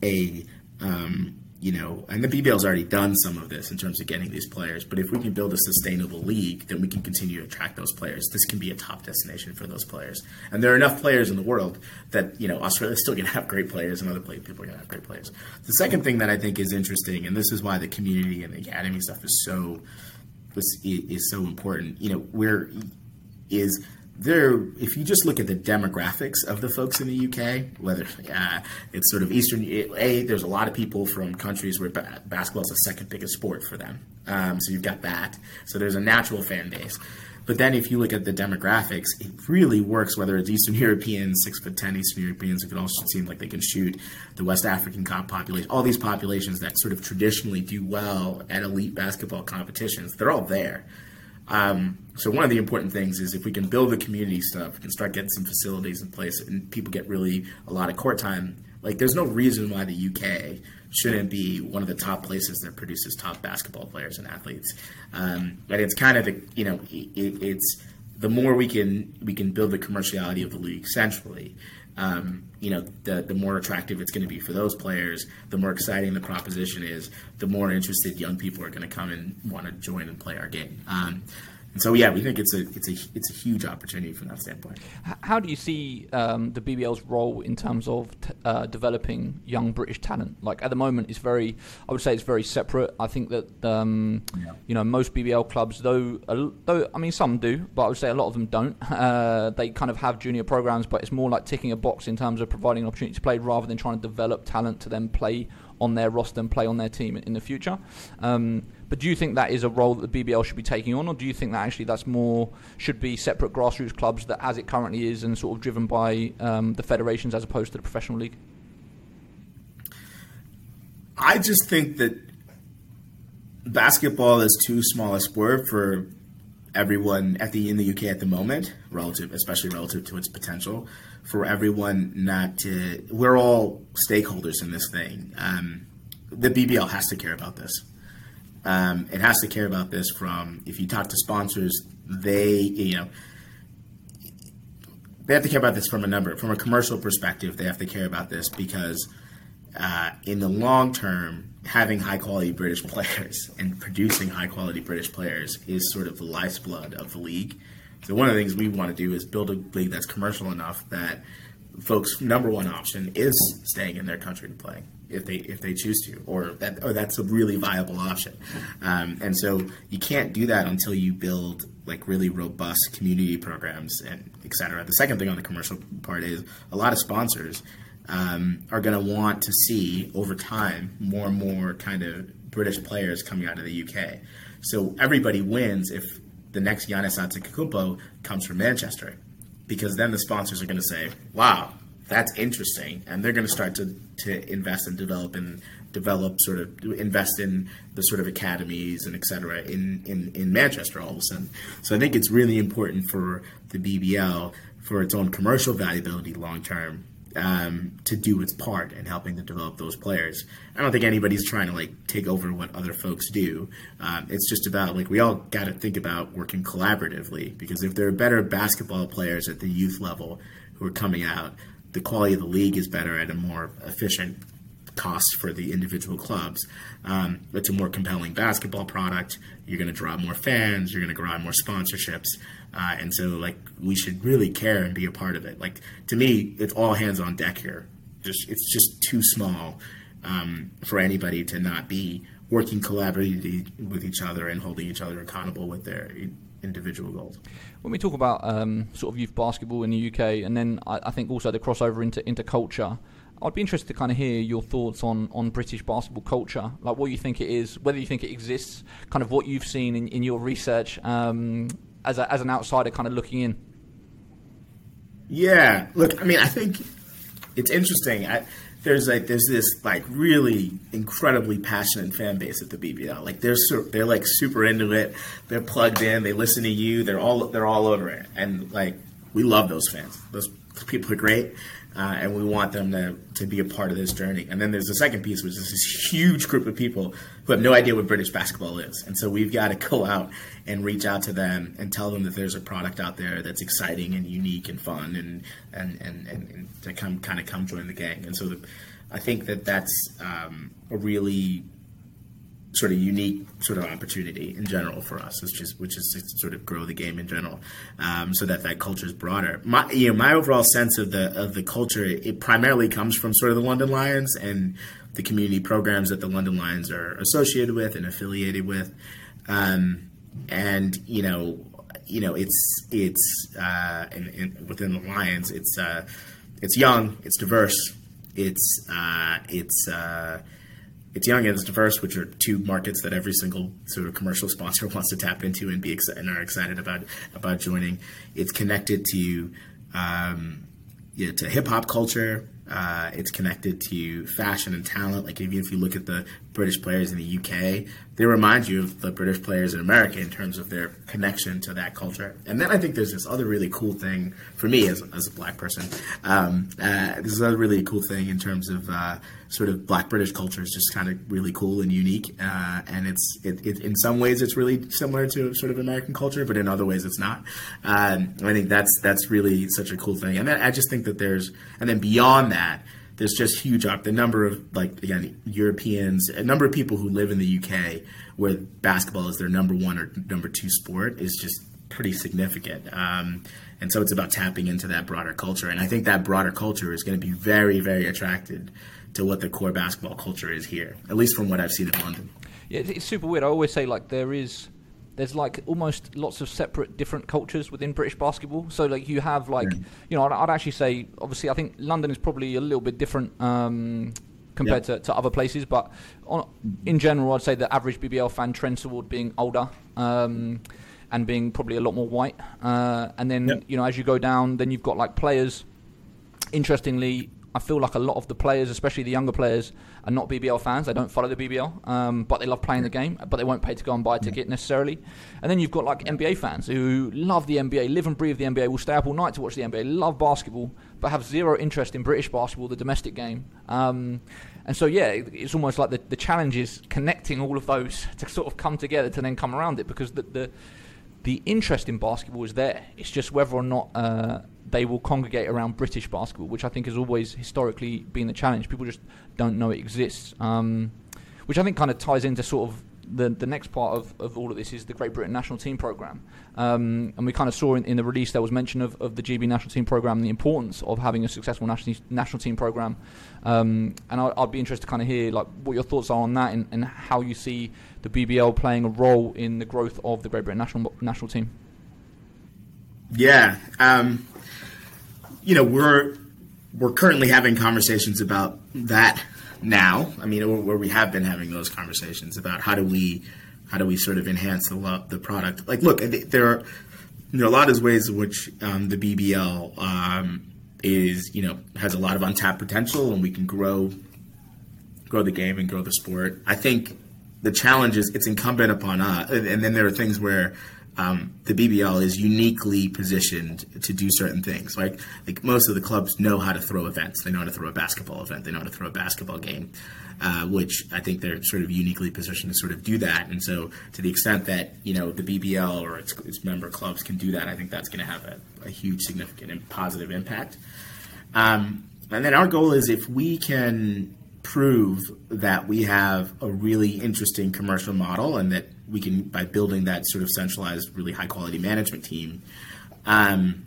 a um, you know and the BBL's already done some of this in terms of getting these players but if we can build a sustainable league then we can continue to attract those players. This can be a top destination for those players. And there are enough players in the world that you know Australia's still going to have great players and other people are going to have great players. The second thing that I think is interesting and this is why the community and the academy stuff is so is, is so important. You know, where is there? If you just look at the demographics of the folks in the UK, whether uh, it's sort of Eastern, a there's a lot of people from countries where basketball is the second biggest sport for them. Um, so you've got that. So there's a natural fan base. But then if you look at the demographics, it really works whether it's Eastern Europeans, six foot ten Eastern Europeans who can also seem like they can shoot, the West African population, all these populations that sort of traditionally do well at elite basketball competitions, they're all there. Um, so one of the important things is if we can build the community stuff, we can start getting some facilities in place, and people get really a lot of court time. Like, there's no reason why the UK shouldn't be one of the top places that produces top basketball players and athletes. Um, but it's kind of the, you know it, it's the more we can we can build the commerciality of the league centrally. Um, you know, the the more attractive it's going to be for those players, the more exciting the proposition is, the more interested young people are going to come and want to join and play our game. Um, and so, yeah, we think it's a it's a it's a huge opportunity from that standpoint.
How do you see um, the BBL's role in terms of t- uh, developing young British talent? Like at the moment, it's very I would say it's very separate. I think that um, yeah. you know most BBL clubs, though, though I mean some do, but I would say a lot of them don't. Uh, they kind of have junior programs, but it's more like ticking a box in terms of providing an opportunity to play rather than trying to develop talent to then play on their roster and play on their team in the future. Um, but do you think that is a role that the BBL should be taking on, or do you think that actually that's more should be separate grassroots clubs that, as it currently is, and sort of driven by um, the federations as opposed to the professional league?
I just think that basketball is too small a sport for everyone at the in the UK at the moment, relative, especially relative to its potential, for everyone not to. We're all stakeholders in this thing. Um, the BBL has to care about this. Um, it has to care about this from if you talk to sponsors, they you know they have to care about this from a number from a commercial perspective. They have to care about this because uh, in the long term, having high quality British players and producing high quality British players is sort of the lifeblood of the league. So one of the things we want to do is build a league that's commercial enough that folks' number one option is staying in their country to play if they if they choose to, or that or that's a really viable option. Um, and so you can't do that until you build like really robust community programs and et cetera. The second thing on the commercial part is a lot of sponsors um, are going to want to see over time more and more kind of British players coming out of the UK. So everybody wins if the next Giannis Antetokounmpo comes from Manchester, because then the sponsors are going to say, "Wow, that's interesting," and they're going to start to to invest and develop and develop sort of invest in the sort of academies and et cetera in, in, in Manchester all of a sudden. So I think it's really important for the BBL for its own commercial valuability long term um, to do its part in helping to develop those players. I don't think anybody's trying to like take over what other folks do. Um, it's just about like we all got to think about working collaboratively because if there are better basketball players at the youth level who are coming out, the quality of the league is better at a more efficient cost for the individual clubs. Um, it's a more compelling basketball product. You're going to draw more fans. You're going to draw more sponsorships. Uh, and so, like, we should really care and be a part of it. Like, to me, it's all hands on deck here. Just, it's just too small um, for anybody to not be working collaboratively with each other and holding each other accountable with their individual goals.
When we talk about um, sort of youth basketball in the UK, and then I, I, think also the crossover into into culture, I'd be interested to kind of hear your thoughts on, on British basketball culture, like what you think it is, whether you think it exists, kind of what you've seen in, in your research um, as, a, as an outsider kind of looking in.
Yeah, look, I mean, I think it's interesting. I, there's like there's this like really incredibly passionate fan base at the BBL. Like they're they're like super into it. They're plugged in. They listen to you. They're all they're all over it. And like we love those fans. Those people are great uh, and we want them to, to be a part of this journey. And then there's the second piece, which is this huge group of people who have no idea what British basketball is. And so we've got to go out and reach out to them and tell them that there's a product out there that's exciting and unique and fun and, and, and, and, and to come kind of come join the gang. And so the, I think that that's um, a really sort of unique sort of opportunity in general for us, which is which is to sort of grow the game in general, um, so that that culture is broader. My you know my overall sense of the of the culture it primarily comes from sort of the London Lions and the community programs that the London Lions are associated with and affiliated with, um, and you know you know it's it's uh, in, in, within the Lions it's uh, it's young, it's diverse, it's uh, it's uh, it's young and it's diverse, which are two markets that every single sort of commercial sponsor wants to tap into and be excited and are excited about about joining. It's connected to um, to hip hop culture. Uh, it's connected to fashion and talent. Like even if you look at the British players in the UK, they remind you of the British players in America in terms of their connection to that culture. And then I think there's this other really cool thing for me as, as a black person. Um, uh, this is a really cool thing in terms of uh, sort of black British culture is just kind of really cool and unique. Uh, and it's it, it, in some ways it's really similar to sort of American culture, but in other ways it's not. Um, I think that's that's really such a cool thing. And then I just think that there's and then beyond that there's just huge up the number of like again Europeans, a number of people who live in the UK where basketball is their number one or number two sport is just pretty significant. Um, and so it's about tapping into that broader culture. And I think that broader culture is going to be very, very attracted to what the core basketball culture is here, at least from what I've seen in London.
Yeah, it's super weird. I always say like there is there's like almost lots of separate different cultures within British basketball. So like you have like yeah. you know I'd, I'd, actually say obviously I think London is probably a little bit different um, compared to, to other places, but on, in general I'd say the average BBL fan trends toward being older. Um, and being probably a lot more white, uh, and then you know as you go down, then you've got like players. Interestingly, I feel like a lot of the players, especially the younger players, are not BBL fans. They don't follow the BBL, um, but they love playing the game, but they won't pay to go and buy a ticket necessarily. And then you've got like NBA fans who love the NBA, live and breathe the NBA, will stay up all night to watch the NBA, love basketball, but have zero interest in British basketball, the domestic game. Um, and so, yeah, it's almost like the, the challenge is connecting all of those to sort of come together to then come around it because the, the, the interest in basketball is there. It's just whether or not uh, they will congregate around British basketball, which I think has always historically been the challenge. People just don't know it exists, um, which I think kind of ties into sort of the the next part of, of all of this is the Great Britain national team program, um, and we kind of saw in, in, the release there was mention of, of the GB national team program the importance of having a successful national national team program, um, and I, would be interested to kind of hear like what your thoughts are on that and, and how you see the BBL playing a role in the growth of the Great Britain national national team.
Yeah, um, you know, we're we're currently having conversations about that now. I mean, where we have been having those conversations about how do we how do we sort of enhance the the product. Like, look, there are there are a lot of ways in which um, the BBL um, is you know has a lot of untapped potential, and we can grow grow the game and grow the sport. I think the challenge is it's incumbent upon us, and then there are things where um, the BBL is uniquely positioned to do certain things. Like like most of the clubs know how to throw events. They know how to throw a basketball event. They know how to throw a basketball game, uh, which I think they're sort of uniquely positioned to sort of do that. And so, to the extent that you know the BBL or its, its member clubs can do that, I think that's going to have a, a, huge, significant, and positive impact. Um, and then our goal is if we can prove that we have a really interesting commercial model and that we can by building that sort of centralized, really high quality management team. Um,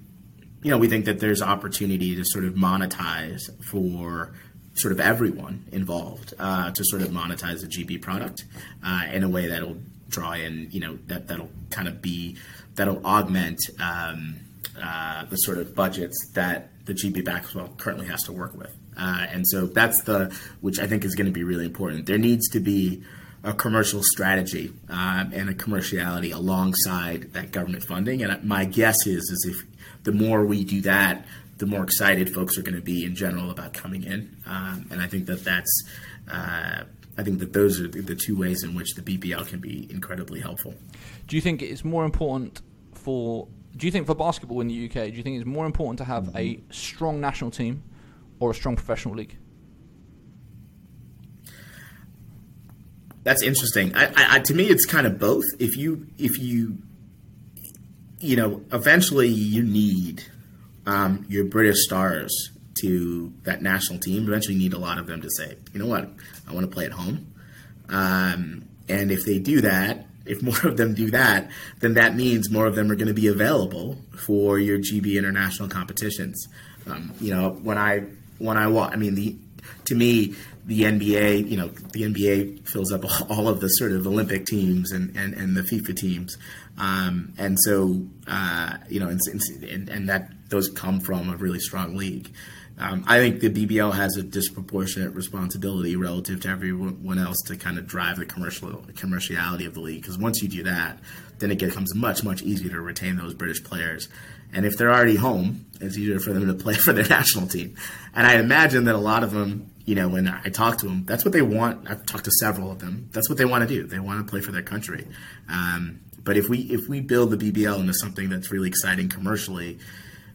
you know, we think that there's opportunity to sort of monetize for sort of everyone involved uh, to sort of monetize the GB product uh, in a way that'll draw in, you know, that that'll kind of be that'll augment um, uh, the sort of budgets that the GB basketball currently has to work with. Uh, and so that's the which I think is going to be really important. There needs to be a commercial strategy um, and a commerciality alongside that government funding. And my guess is is if the more we do that, the more excited folks are going to be in general about coming in. Um, and I think that that's uh, I think that those are the two ways in which the BBL can be incredibly helpful.
Do you think it's more important for do you think for basketball in the UK, do you think it's more important to have a strong national team or a strong professional league?
That's interesting. I, I, to me, it's kind of both. If you if you you know, eventually you need um, your British stars to that national team. Eventually, you need a lot of them to say, you know what, I want to play at home. Um, and if they do that, if more of them do that, then that means more of them are going to be available for your GB international competitions. Um, you know, when I when I walk, I mean the to me the NBA, you know, the NBA fills up all of the sort of Olympic teams and, and, and the FIBA teams. Um, and so, uh, you know, and, and, and, that those come from a really strong league. Um, I think the BBL has a disproportionate responsibility relative to everyone else to kind of drive the commercial commerciality of the league. Because once you do that, then it becomes much much easier to retain those British players. And if they're already home, it's easier for them to play for their national team. And I imagine that a lot of them you know, when I talk to them, that's what they want. I've talked to several of them. That's what they want to do. They want to play for their country. Um, but if we if we build the BBL into something that's really exciting commercially,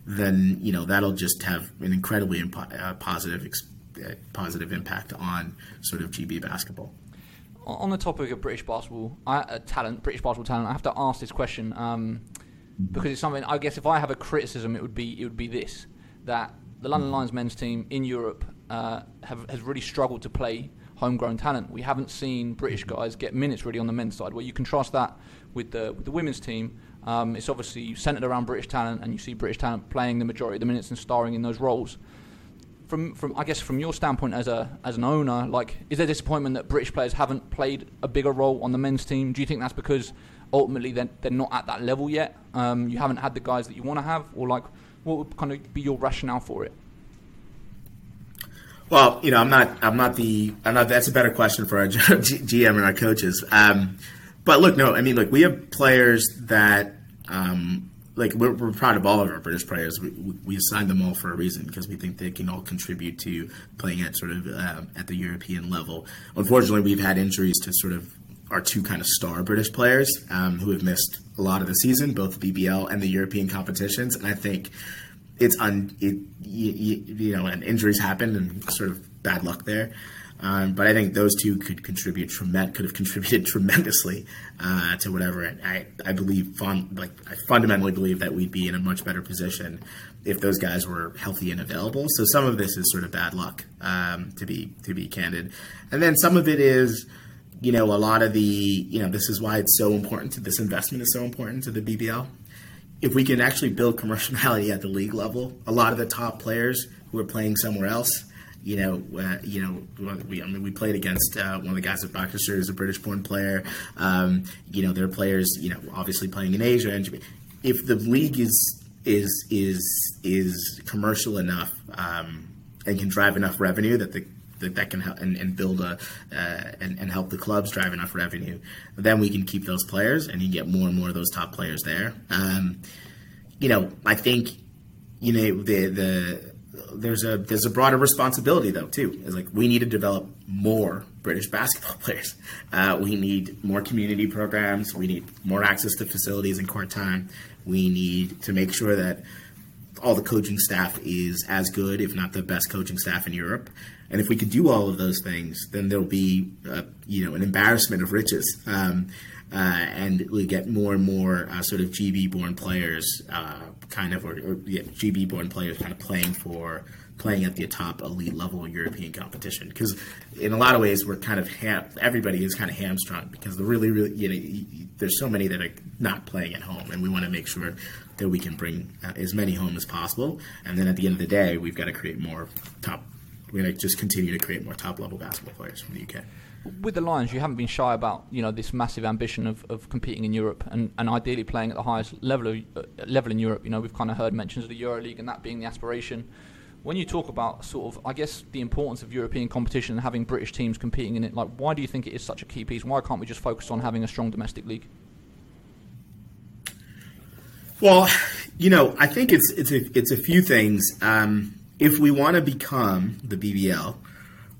then you know that'll just have an incredibly impo- uh, positive uh, positive impact on sort of GB basketball.
On the topic of British basketball uh, talent, British basketball talent, I have to ask this question um, because it's something. I guess if I have a criticism, it would be it would be this that the London Lions men's team in Europe uh, have, has really struggled to play homegrown talent. We haven't seen British mm-hmm. guys get minutes really on the men's side. Where you contrast that with the with the women's team, um, it's obviously centered around British talent, and you see British talent playing the majority of the minutes and starring in those roles. From from I guess from your standpoint as a as an owner, like is there disappointment that British players haven't played a bigger role on the men's team? Do you think that's because ultimately they're, they're not at that level yet? Um, you haven't had the guys that you want to have, or like what would kind of be your rationale for it?
Well, you know, I'm not. I'm not the. I'm not. That's a better question for our GM and our coaches. Um, but look, no. I mean, look, we have players that um, like we're, we're proud of all of our British players. We, we assigned them all for a reason because we think they can all contribute to playing at sort of uh, at the European level. Unfortunately, we've had injuries to sort of our two kind of star British players um, who have missed a lot of the season, both the BBL and the European competitions. And I think it's un it you, you know, and injuries happen and sort of bad luck there. Um, but I think those two could contribute trem- could have contributed tremendously uh, to whatever. And I I believe fun, like I fundamentally believe that we'd be in a much better position if those guys were healthy and available. So some of this is sort of bad luck, um, to be to be candid, and then some of it is. You know, a lot of the, you know, this is why it's so important to this investment is so important to the BBL. If we can actually build commerciality at the league level, a lot of the top players who are playing somewhere else you know, uh, you know, we I mean we played against uh, one of the guys at Baxter who's a British-born player. Um, you know, there are players, you know, obviously playing in Asia and if the league is is is is commercial enough um, and can drive enough revenue that the that, that can help and, and build a uh, and, and help the clubs drive enough revenue, then we can keep those players and you get more and more of those top players there. Um, you know, I think you know the the there's a there's a broader responsibility though too. Is like we need to develop more British basketball players. Uh, we need more community programs. We need more access to facilities and court time. We need to make sure that all the coaching staff is as good, if not the best coaching staff in Europe. And if we could do all of those things, then there'll be uh, you know an embarrassment of riches. Um, uh, and we get more and more uh, sort of GB born players, uh, kind of, or, or yeah, GB born players kind of playing for playing at the top elite level European competition. Because in a lot of ways, we're kind of ham- everybody is kind of hamstrung because the really, really, you know, there's so many that are not playing at home, and we want to make sure that we can bring uh, as many home as possible. And then at the end of the day, we've got to create more top. We're going to just continue to create more top level basketball players from the UK
with the Lions, you haven't been shy about you know this massive ambition of, of competing in Europe and, and ideally playing at the highest level of, uh, level in Europe. You know, we've kind of heard mentions of the EuroLeague and that being the aspiration. When you talk about sort of, I guess, the importance of European competition and having British teams competing in it, like, why do you think it is such a key piece? Why can't we just focus on having a strong domestic league?
Well, you know, I think it's it's a, it's a few things. Um, if we want to become the BBL,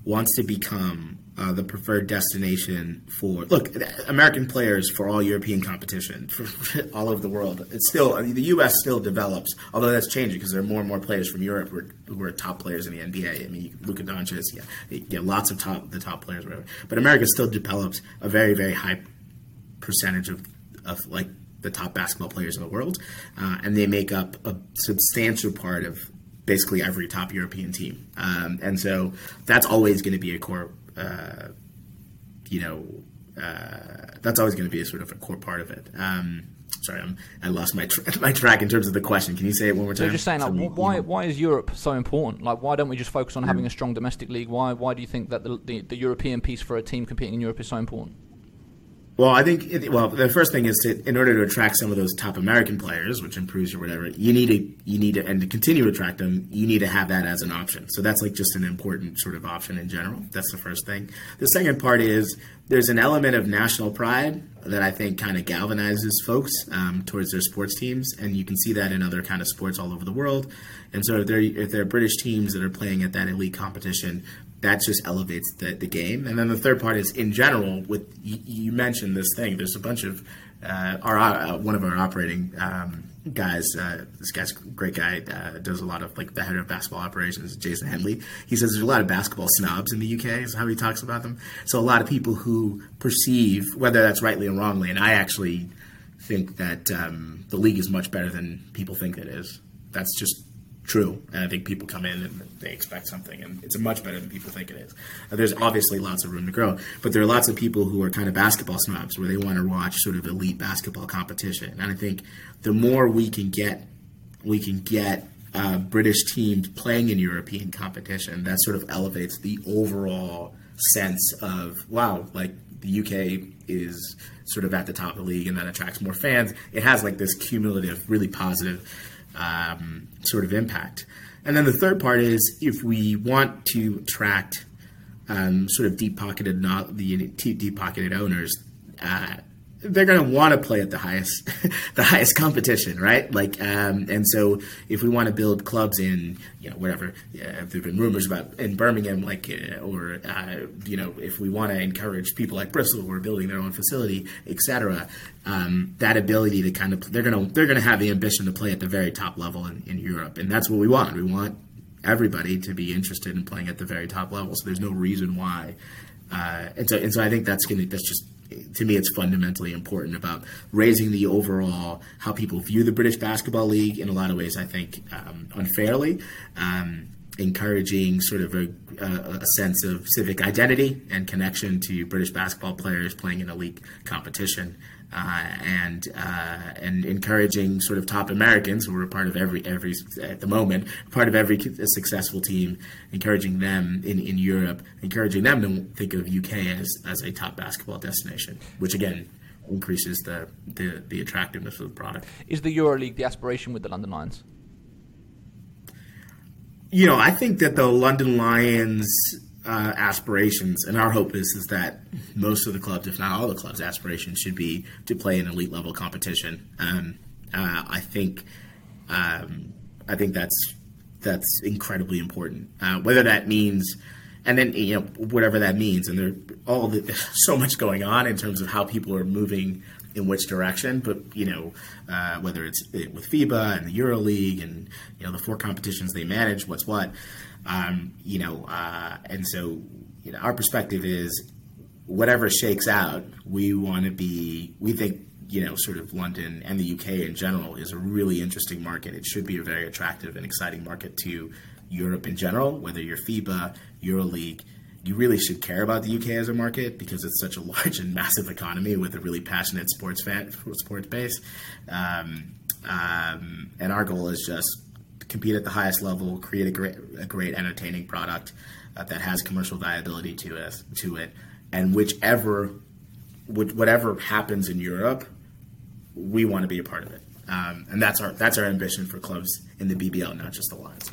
wants to become uh, the preferred destination for look American players for all European competition for all over the world. It's still I mean, the U.S. still develops, although that's changing because there are more and more players from Europe who are, who are top players in the NBA. I mean, Luka Doncic, yeah, yeah, lots of top the top players, whatever. But America still develops a very very high percentage of of like the top basketball players in the world, uh, and they make up a substantial part of basically every top European team. Um, and so that's always going to be a core uh, you know, uh, that's always going to be a sort of a core part of it. Um, sorry, I'm, i lost my tra- my track in terms of the question. Can you say it one more time?
So just saying, like, why why is Europe so important? Like, why don't we just focus on having a strong domestic league? Why why do you think that the, the, the European piece for a team competing in Europe is so important?
Well, I think it, well the first thing is to in order to attract some of those top American players, which improves or whatever, you need to you need to and to continue to attract them, you need to have that as an option. So that's like just an important sort of option in general. That's the first thing. The second part is there's an element of national pride that I think kind of galvanizes folks um, towards their sports teams, and you can see that in other kind of sports all over the world. And so if there if there are British teams that are playing at that elite competition, that just elevates the, the game. And then the third part is in general. With you, you mentioned this thing. There's a bunch of uh, our uh, one of our operating um, guys. Uh, this guy's great guy. Uh, does a lot of like the head of basketball operations, Jason Henley. He says there's a lot of basketball snobs in the UK. Is how he talks about them. So a lot of people who perceive whether that's rightly or wrongly, and I actually think that um, the league is much better than people think it is. That's just true. And I think people come in and they expect something, and it's much better than people think it is. there's obviously lots of room to grow, but there are lots of people who are kind of basketball snobs where they want to watch sort of elite basketball competition. And I think the more we can get, we can get uh, British teams playing in European competition, that sort of elevates the overall sense of wow, like the UK is sort of at the top of the league, and that attracts more fans. It has like this cumulative, really positive um, sort of impact. And then the third part is if we want to attract um, sort of deep pocketed, not the deep pocketed owners, uh, they're going to want to play at the highest the highest competition right? Like um, and so if we want to build clubs in you know whatever yeah, there've been rumors about in Birmingham like uh, or uh, you know if we want to encourage people like Bristol who are building their own facility etc um, that ability to kind of they're going to they're going to have the ambition to play at the very top level in, in Europe and that's what we want. We want everybody to be interested in playing at the very top level so there's no reason why uh, and so and so I think that's going to that's just to me, it's fundamentally important about raising the overall how people view the British Basketball League in a lot of ways. I think um, unfairly, um, encouraging sort of a, a, sense of civic identity and connection to British basketball players playing in a league competition uh, and uh, and encouraging sort of top Americans who are part of every every at the moment part of every successful team, encouraging them in, in Europe, encouraging them to think of UK as as a top basketball destination, which again increases the the, the attractiveness of the product.
Is the EuroLeague the aspiration with the London Lions?
You know, I think that the London Lions uh, aspirations, and our hope is is that most of the clubs, if not all the clubs, aspirations should be to play in elite level competition. Um, uh, I think um, I think that's that's incredibly important. Uh, whether that means, and then you know whatever that means, and there all the, so much going on in terms of how people are moving in which direction. But you know, uh, whether it's with FIBA and the EuroLeague and you know the four competitions they manage, what's what. Um, you know, uh, and so you know, our perspective is whatever shakes out, we want to be. We think you know, sort of London and the UK in general is a really interesting market. It should be a very attractive and exciting market to Europe in general. Whether you're FIBA, EuroLeague, you really should care about the UK as a market because it's such a large and massive economy with a really passionate sports fan sports base. Um, um, and our goal is just compete at the highest level, create a great, a great entertaining product uh, that has commercial viability to it, to it, and whichever, whatever happens in Europe, we want to be a part of it, um, and that's our that's our ambition for clubs in the BBL, not just the Lions.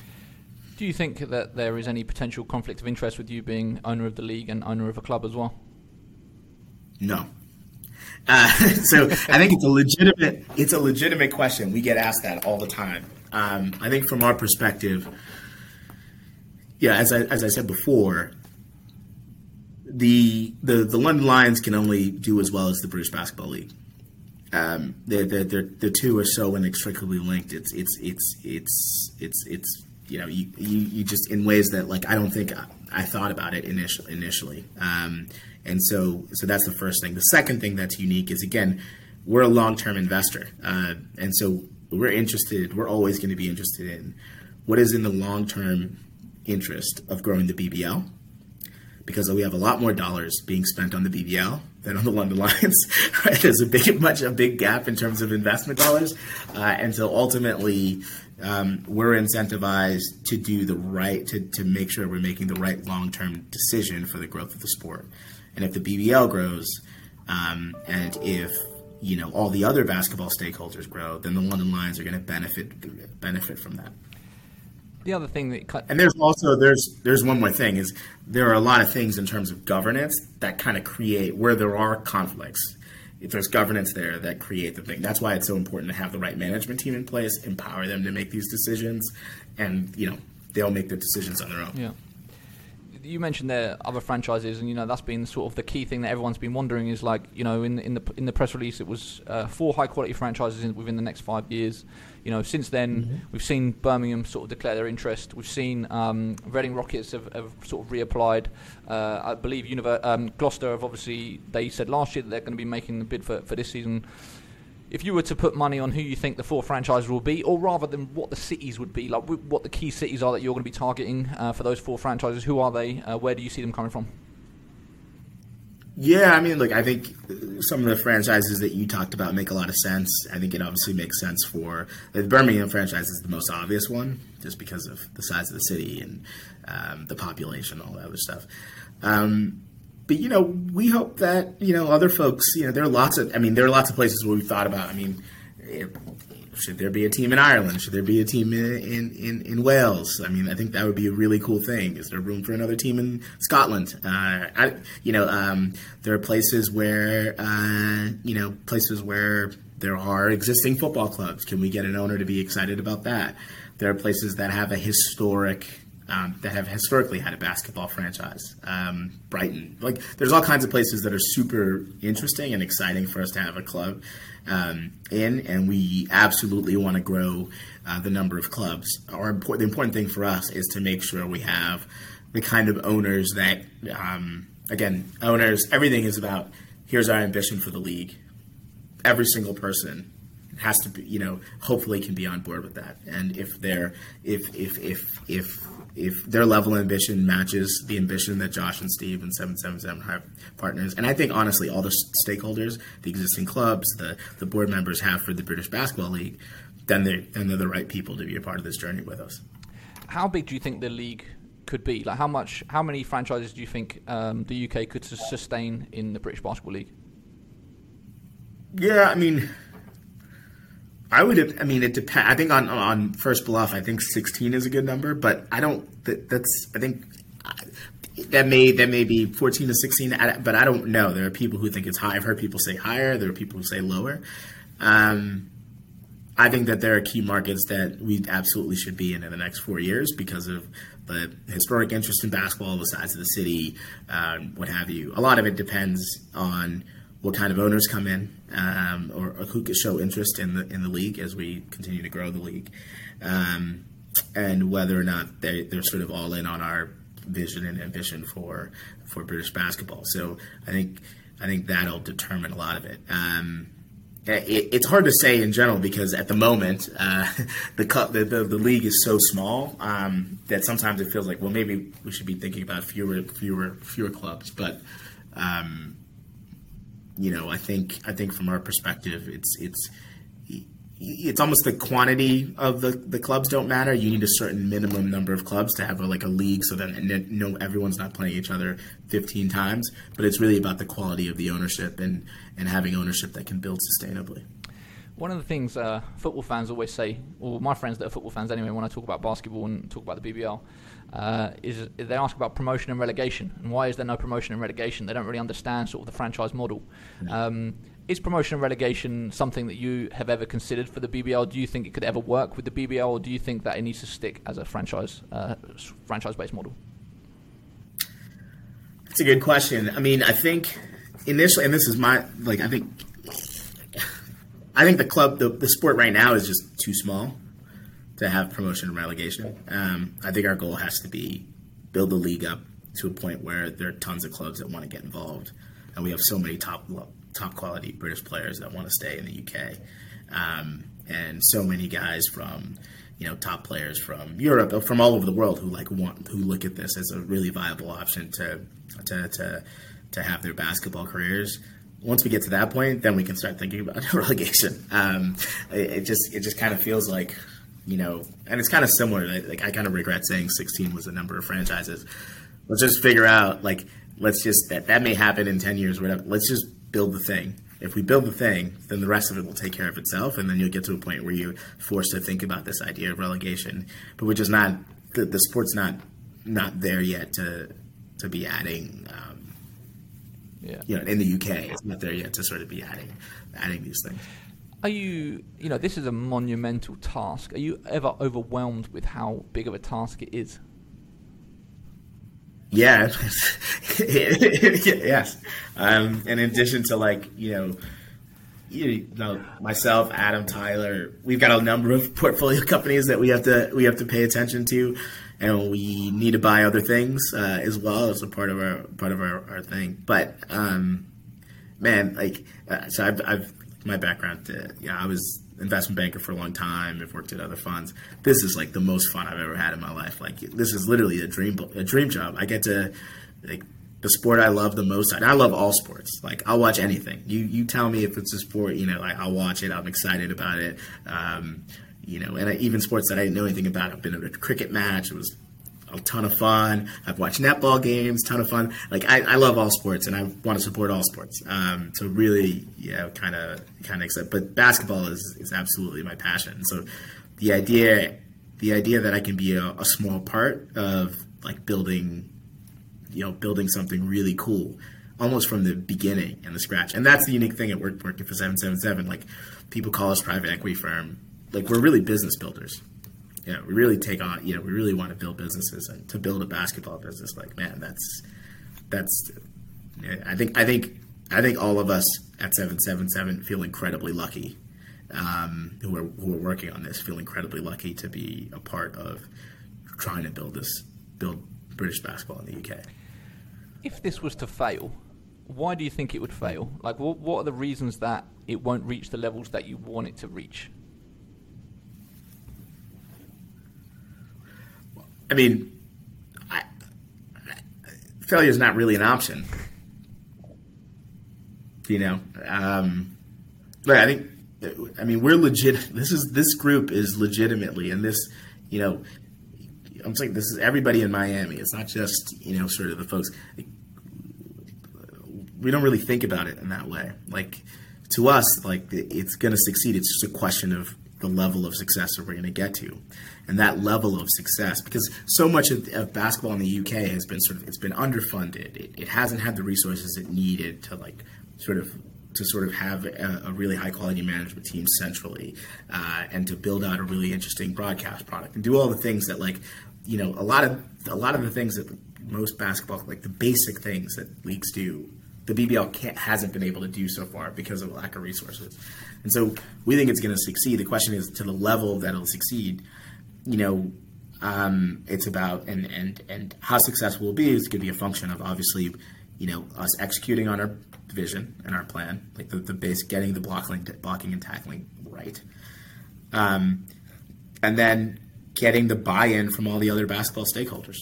Do you think that there is any potential conflict of interest with you being owner of the league and owner of a club as well?
No. Uh, so I think it's a legitimate it's a legitimate question. We get asked that all the time. Um, I think from our perspective, yeah, as I, as I said before, the, the the London Lions can only do as well as the British Basketball League. Um, the the the two are so inextricably linked. It's it's it's it's it's it's you know you, you, you just in ways that like I don't think I, I thought about it initially initially. Um, and so so that's the first thing. The second thing that's unique is again we're a long term investor, uh, and so we're interested, we're always going to be interested in what is in the long term interest of growing the BBL because we have a lot more dollars being spent on the BBL than on the London Lions. There's a big, much a big gap in terms of investment dollars, uh, and so ultimately, um, we're incentivized to do the right to to make sure we're making the right long term decision for the growth of the sport. And if the BBL grows, um, and if you know all the other basketball stakeholders grow, then the London Lions are going to benefit benefit from that.
The other thing that cut-
and there's also there's there's one more thing is there are a lot of things in terms of governance that kind of create where there are conflicts. If there's governance there that create the thing, that's why it's so important to have the right management team in place, empower them to make these decisions, and you know they'll make the decisions on their own.
Yeah you mentioned there other franchises, and you know that's been sort of the key thing that everyone's been wondering is like you know in in the in the press release it was uh, four high quality franchises in, within the next five years. You know, since then mm-hmm. we've seen Birmingham sort of declare their interest. We've seen um, Reading Rockets have, have, sort of reapplied. Uh, I believe Univer- um, Gloucester have obviously they said last year that they're going to be making the bid for for this season if you were to put money on who you think the four franchises will be, or rather than what the cities would be, like what the key cities are that you're going to be targeting uh, for those four franchises, who are they? Uh, where do you see them coming from?
Yeah, I mean, look, I think some of the franchises that you talked about make a lot of sense. I think it obviously makes sense for the Birmingham franchise is the most obvious one, just because of the size of the city and um, the population, all that other stuff. Um, but you know, we hope that you know other folks. You know, there are lots of. I mean, there are lots of places where we've thought about. I mean, should there be a team in Ireland? Should there be a team in, in, in, Wales? I mean, I think that would be a really cool thing. Is there room for another team in Scotland? Uh, I, you know, um, there are places where, uh, you know, places where there are existing football clubs. Can we get an owner to be excited about that? There are places that have a historic um, that have historically had a basketball franchise. Um, Brighton, like there's all kinds of places that are super interesting and exciting for us to have a club um, in, and we absolutely want to grow uh, the number of clubs. Our the important thing for us is to make sure we have the kind of owners that, um, again, owners. Everything is about here's our ambition for the league. Every single person has to be, you know, hopefully can be on board with that. And if they're, if if if if if their level of ambition matches the ambition that Josh and Steve and 777 have partners, and I think honestly all the stakeholders, the existing clubs, the the board members have for the British Basketball League, then they then they're the right people to be a part of this journey with us.
How big do you think the league could be? Like how much, how many franchises do you think um, the UK could sustain in the British Basketball League?
Yeah, I mean I would. I mean, it depends. I think on on first bluff, I think sixteen is a good number, but I don't. That, that's. I think that may that may be fourteen to sixteen, but I don't know. There are people who think it's high. I've heard people say higher. There are people who say lower. Um, I think that there are key markets that we absolutely should be in in the next four years because of the historic interest in basketball, the size of the city, um, what have you. A lot of it depends on what kind of owners come in, um, or, or, who could show interest in the in the league as we continue to grow the league, um, and whether or not they they're sort of all in on our vision and ambition for for British basketball. So I think I think that'll determine a lot of it. Um, it, it's hard to say in general because at the moment uh, the, the, the, league is so small um, that sometimes it feels like well maybe we should be thinking about fewer fewer fewer clubs, but um, you know, I think I think from our perspective, it's it's it's almost the quantity of the, the clubs don't matter. You need a certain minimum number of clubs to have a, like a league, so that no everyone's not playing each other 15 times. But it's really about the quality of the ownership and and having ownership that can build sustainably.
One of the things uh, football fans always say, or my friends that are football fans anyway, when I talk about basketball and talk about the BBL, uh, is they ask about promotion and relegation and why is there no promotion and relegation? They don't really understand sort of the franchise model. No. Um, is promotion and relegation something that you have ever considered for the BBL? Do you think it could ever work with the BBL, or do you think that it needs to stick as a franchise uh, franchise-based model?
That's a good question. I mean, I think initially, and this is my like, I think, I think the club, the, the sport right now is just too small to have promotion and relegation. Um, I think our goal has to be build the league up to a point where there are tons of clubs that want to get involved, and we have so many top top quality British players that want to stay in the UK, um, and so many guys from you know top players from Europe, from all over the world who like want who look at this as a really viable option to to to, to have their basketball careers once we get to that point, then we can start thinking about relegation. Um, it, it, just it just kind of feels like you know, and it's kind of similar. Like I kind of regret saying 16 was the number of franchises. Let's just figure out like let's just that that may happen in 10 years. Whatever. Let's just build the thing. If we build the thing, then the rest of it will take care of itself, and then you'll get to a point where you're forced to think about this idea of relegation. But we're just not the, the sport's not not there yet to to be adding. Um, yeah. You know, in the UK, it's not there yet to sort of be adding adding these things.
Are you, you know, this is a monumental task. Are you ever overwhelmed with how big of a task it is?
Yeah, yes. Um, in addition to like you know, you know, myself, Adam, Tyler, we've got a number of portfolio companies that we have to we have to pay attention to, and we need to buy other things uh, as well as a part of our part of our, our thing. But um, man, like, uh, so I've, I've my background, yeah, I was investment banker for a long time. I've worked at other funds. This is like the most fun I've ever had in my life. Like this is literally a dream, a dream job. I get to like the sport I love the most. I love all sports. Like I'll watch anything. You you tell me if it's a sport, you know, like I'll watch it. I'm excited about it. Um, you know, and I, even sports that I didn't know anything about. I've been at a cricket match. It was a ton of fun. I've watched netball games, ton of fun. Like I, I love all sports, and I want to support all sports. Um, so really, yeah, kind of kind of excited. But basketball is is absolutely my passion. So the idea the idea that I can be a, a small part of like building, you know, building something really cool, almost from the beginning and the scratch. And that's the unique thing at work, working for seven seven seven. Like people call us private equity firm. Like we're really business builders. You know, we really take on. You know, we really want to build businesses and to build a basketball business. Like man, that's that's. I think I think I think all of us at seven seven seven feel incredibly lucky um, who are who are working on this feel incredibly lucky to be a part of trying to build this build British basketball in the UK.
If this was to fail, why do you think it would fail? Like, what what are the reasons that it won't reach the levels that you want it to reach?
I mean, failure is not really an option. You know, um, I think I mean, we're legit. This is this group is legitimately, and this, you know, I'm saying this is everybody in Miami. It's not just you know sort of the folks. We don't really think about it in that way. Like to us, like it's going to succeed. It's just a question of the level of success that we're going to get to, and that level of success because so much of, of, basketball in the UK has been sort of it's been underfunded. It, it hasn't had the resources it needed to like sort of to sort of have a, a really high quality management team centrally uh, and to build out a really interesting broadcast product and do all the things that like you know a lot of a lot of the things that most basketball like the basic things that leagues do the BBL can't, hasn't been able to do so far because of lack of resources. And so we think it's going to succeed. The question is to the level that it'll succeed. You know, um, it's about and and and how successful we'll be is going to be a function of obviously, you know, us executing on our vision and our plan, like the, the base, getting the blocking, blocking and tackling right, um, and then getting the buy-in from all the other basketball stakeholders.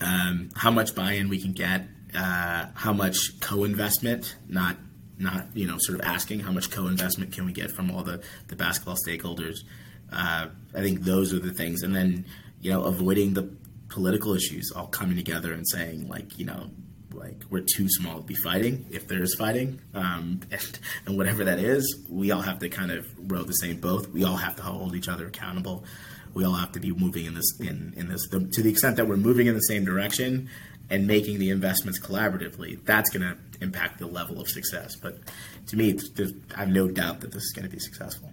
Um, how much buy-in we can get, uh, how much co-investment, not not you know sort of asking how much co-investment can we get from all the the basketball stakeholders. Uh, I think those are the things, and then you know avoiding the political issues all coming together and saying like you know like we're too small to be fighting if there is fighting um, and, and, whatever that is we all have to kind of row the same boat. We all have to hold each other accountable. We all have to be moving in this in, in this the, to the extent that we're moving in the same direction and making the investments collaboratively that's going to impact the level of success. But to me i have no doubt that this is going to be successful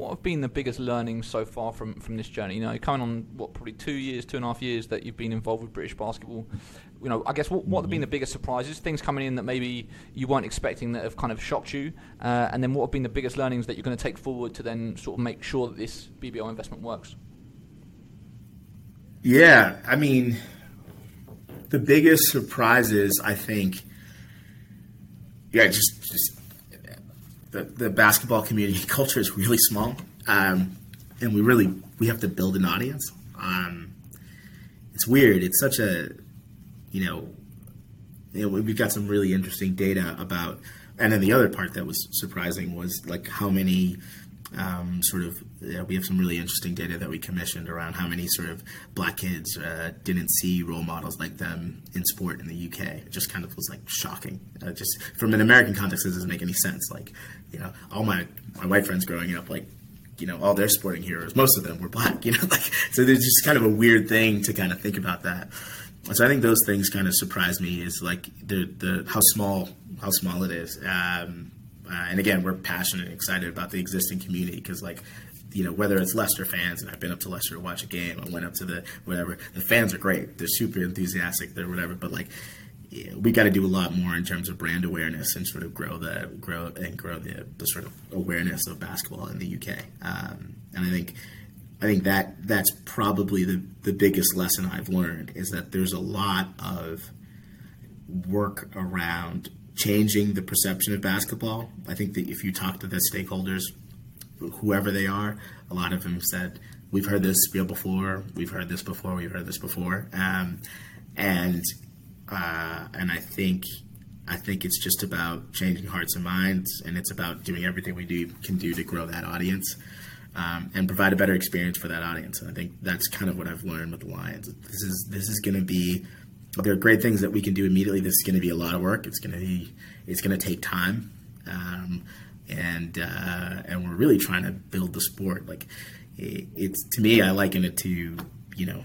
what have been the biggest learnings so far from, from this journey? You know, coming on what probably two years, two and a half years that you've been involved with British basketball. You know, I guess what, what have been the biggest surprises? Things coming in that maybe you weren't expecting that have kind of shocked you, uh, and then what have been the biggest learnings that you're going to take forward to then sort of make sure that this BBL investment works?
Yeah, I mean, the biggest surprises, I think, yeah, just just the, the basketball community culture is really small, um, and we really we have to build an audience. Um, it's weird. It's such a you know, you know, we've got some really interesting data about, and then the other part that was surprising was like how many um, sort of we have some really interesting data that we commissioned around how many sort of black kids uh, didn't see role models like them in sport in the UK. It just kind of was like shocking. Uh, just from an American context, it doesn't make any sense. Like, you know, all my my white friends growing up, like, you know, all their sporting heroes, most of them were black. You know, like so there's just kind of a weird thing to kind of think about that. So I think those things kind of surprise me is like the the how small how small it is. Um, uh, and again, we're passionate and excited about the existing community because, like, you know, whether it's Leicester fans, and I've been up to Leicester to watch a game, I went up to the whatever. The fans are great; they're super enthusiastic, they're whatever. But like, yeah, we got to do a lot more in terms of brand awareness and sort of grow the grow and grow the, the sort of awareness of basketball in the UK. Um, and I think. I think that that's probably the, the biggest lesson I've learned is that there's a lot of work around changing the perception of basketball. I think that if you talk to the stakeholders, whoever they are, a lot of them said, "We've heard this before. We've heard this before. We've heard this before." Um, and uh, and I think I think it's just about changing hearts and minds, and it's about doing everything we do can do to grow that audience. um, and provide a better experience for that audience. And I think that's kind of what I've learned with the Lions. This is this is going to be there are great things that we can do immediately. This is going to be a lot of work. It's going to be it's going to take time, um, and uh, and we're really trying to build the sport. Like it, it's to me, I liken it to you know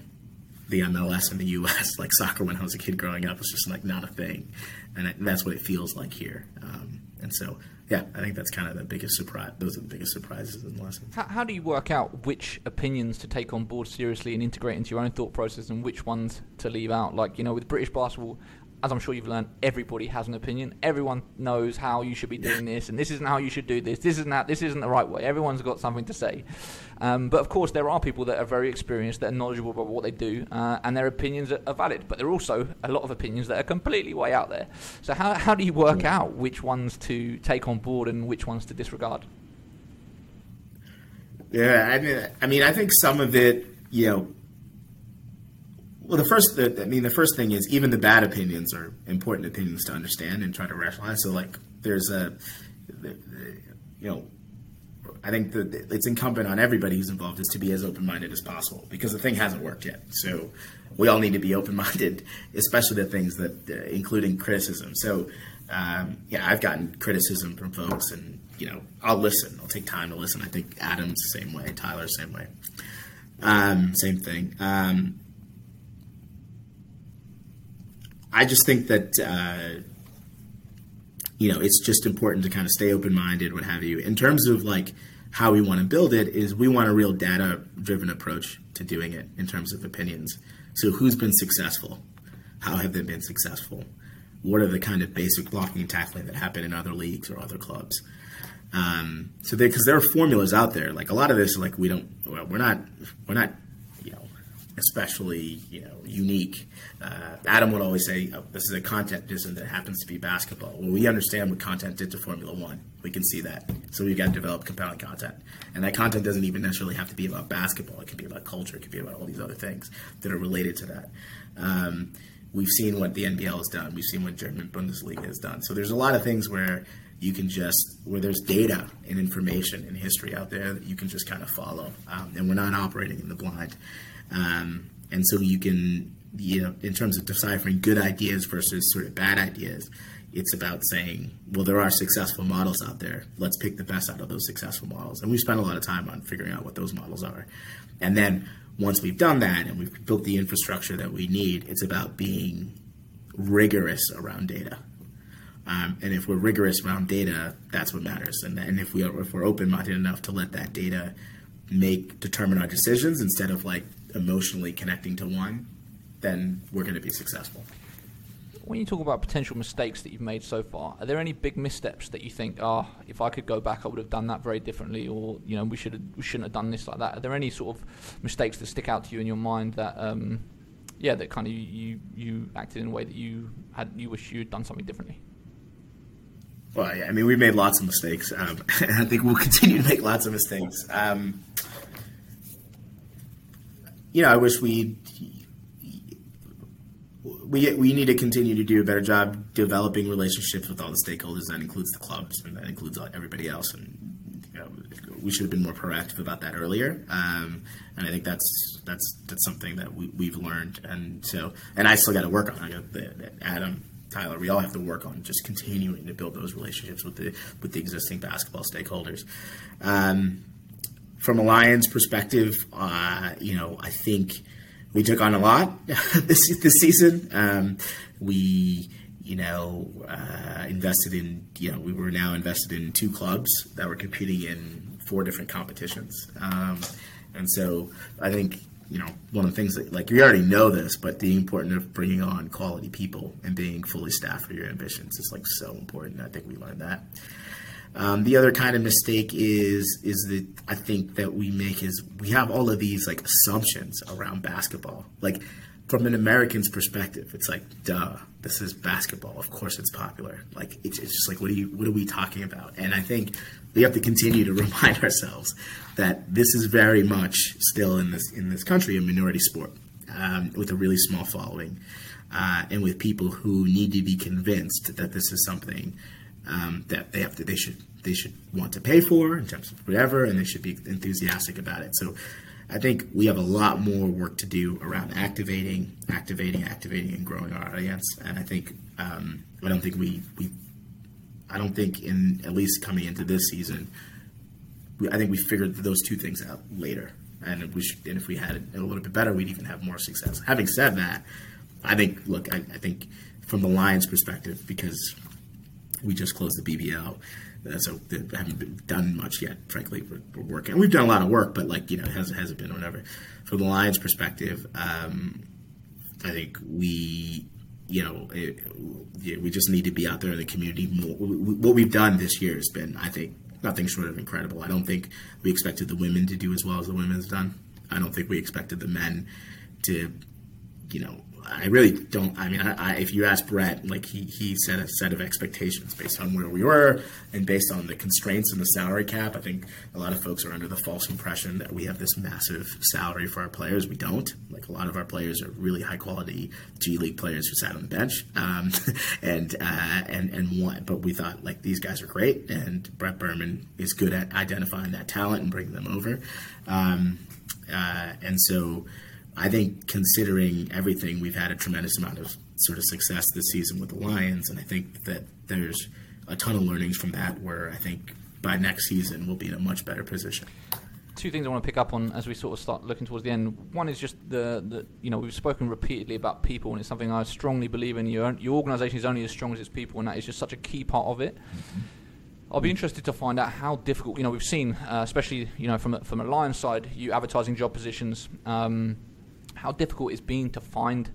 the MLS in the U.S. Like soccer when I was a kid growing up was just like not a thing, and that's what it feels like here. Um, and so yeah, I think that's kind of the biggest surprise. Those are the biggest surprises in the lesson.
How, how, do you work out which opinions to take on board seriously and integrate into your own thought process, and which ones to leave out? Like you know, with British basketball, as I'm sure you've learned, everybody has an opinion. Everyone knows how you should be doing this, and this isn't how you should do this. This isn't that. This isn't the right way. Everyone's got something to say. Um, but of course, there are people that are very experienced, that are knowledgeable about what they do, uh, and their opinions are, are, valid. But there are also a lot of opinions that are completely way out there. So how how do you work out which ones to take on board and which ones to disregard?
Yeah, I mean, I mean, I think some of it, you know, well, the first, the, I mean, the first thing is even the bad opinions are important opinions to understand and try to rationalize. So, like, there's a, you know, I think that it's incumbent on everybody who's involved is to be as open minded as possible because the thing hasn't worked yet. So we all need to be open minded, especially the things that, uh, including criticism. So um, yeah, I've gotten criticism from folks, and you know, I'll listen. I'll take time to listen. I think Adam's the same way, Tyler's the same way. Um, same thing. Um, I just think that. Uh, you know, it's just important to kind of stay open minded, what have you. In terms of like how we want to build it is we want a real data driven approach to doing it in terms of opinions. So who's been successful? How have they been successful? What are the kind of basic blocking and tackling that happen in other leagues or other clubs? Um, so because there are formulas out there, like a lot of this, like we don't, well, we're not, we're not especially you know unique. Uh, Adam would always say, oh, "This is a content discipline that happens to be basketball." Well, we understand what content did to Formula One. We can see that, so we've got to develop compelling content, and that content doesn't even necessarily have to be about basketball. It could be about culture. It could be about all these other things that are related to that. Um, we've seen what the NBL has done. We've seen what German Bundesliga has done. So there's a lot of things where you can just where there's data and information and history out there that you can just kind of follow, um, and we're not operating in the blind. Um, and so you can, you know, in terms of deciphering good ideas versus sort of bad ideas, it's about saying, well, there are successful models out there. Let's pick the best out of those successful models. And we spent a lot of time on figuring out what those models are. And then once we've done that and we've built the infrastructure that we need, it's about being rigorous around data. Um, and if we're rigorous around data, that's what matters. And, and if we are, if we're open minded enough to let that data make determine our decisions instead of like emotionally connecting to one, then we're going to be successful.
When you talk about potential mistakes that you've made so far, are there any big missteps that you think, oh, if I could go back, I would have done that very differently, or you know, we should have, we shouldn't have done this like that? Are there any sort of mistakes that stick out to you in your mind that, um, yeah, that kind of you you acted in a way that you had you wish you had done something differently?
Well, yeah, I mean, we've made lots of mistakes, um, and I think we'll continue to make lots of mistakes. Um, you know, I wish we we we need to continue to do a better job developing relationships with all the stakeholders. That includes the clubs and that includes everybody else. And you know, we should have been more proactive about that earlier. Um, and I think that's that's that's something that we, have learned. And so, and I still got to work on. I got the, the Adam. Tyler, we all have to work on just continuing to build those relationships with the with the existing basketball stakeholders. Um, from a Lions perspective, uh, you know, I think we took on a lot this this season. Um, we, you know, uh, invested in, you know, we were now invested in two clubs that were competing in four different competitions, um, and so I think you know one of the things that like we already know this, but the importance of bringing on quality people and being fully staffed for your ambitions is like so important. I think we learned that. Um, the other kind of mistake is is that I think that we make is we have all of these like assumptions around basketball. Like from an American's perspective, it's like, duh, this is basketball. Of course, it's popular. Like it's, it's just like, what are you? What are we talking about? And I think we have to continue to remind ourselves that this is very much still in this in this country a minority sport um, with a really small following, uh, and with people who need to be convinced that this is something um, that they have to they should they should want to pay for in terms of whatever, and they should be enthusiastic about it. So I think we have a lot more work to do around activating, activating, activating, and growing our audience. And I think um, I don't think we we I don't think in at least coming into this season, we, I think we figured those two things out later. And we should, and if we had it a little bit better, we'd even have more success. Having said that, I think look, I, I think from the Lions' perspective, because we just closed the BBL so they haven't done much yet. Frankly, we're, working. We've done a lot of work, but like you know, it hasn't hasn't been whatever. From the Lions' perspective, um, I think we, you know, it, we just need to be out there in the community more. What we've done this year has been, I think, nothing short of incredible. I don't think we expected the women to do as well as the women's done. I don't think we expected the men to, you know, I really don't. I mean, I, I, if you ask Brett, like he he set a set of expectations based on where we were and based on the constraints and the salary cap. I think a lot of folks are under the false impression that we have this massive salary for our players. We don't. Like a lot of our players are really high quality G League players who sat on the bench, um, and uh, and and what. But we thought like these guys are great, and Brett Berman is good at identifying that talent and bringing them over, um, uh, and so. I think considering everything, we've had a tremendous amount of sort of success this season with the Lions, and I think that there's a ton of learnings from that. Where I think by next season we'll be in a much better position.
Two things I want to pick up on as we sort of start looking towards the end. One is just the, the you know we've spoken repeatedly about people, and it's something I strongly believe in. Your your organisation is only as strong as its people, and that is just such a key part of it. Mm-hmm. I'll be interested to find out how difficult. You know, we've seen, uh, especially you know from a, from a Lions side, you advertising job positions. Um, how difficult it's been to find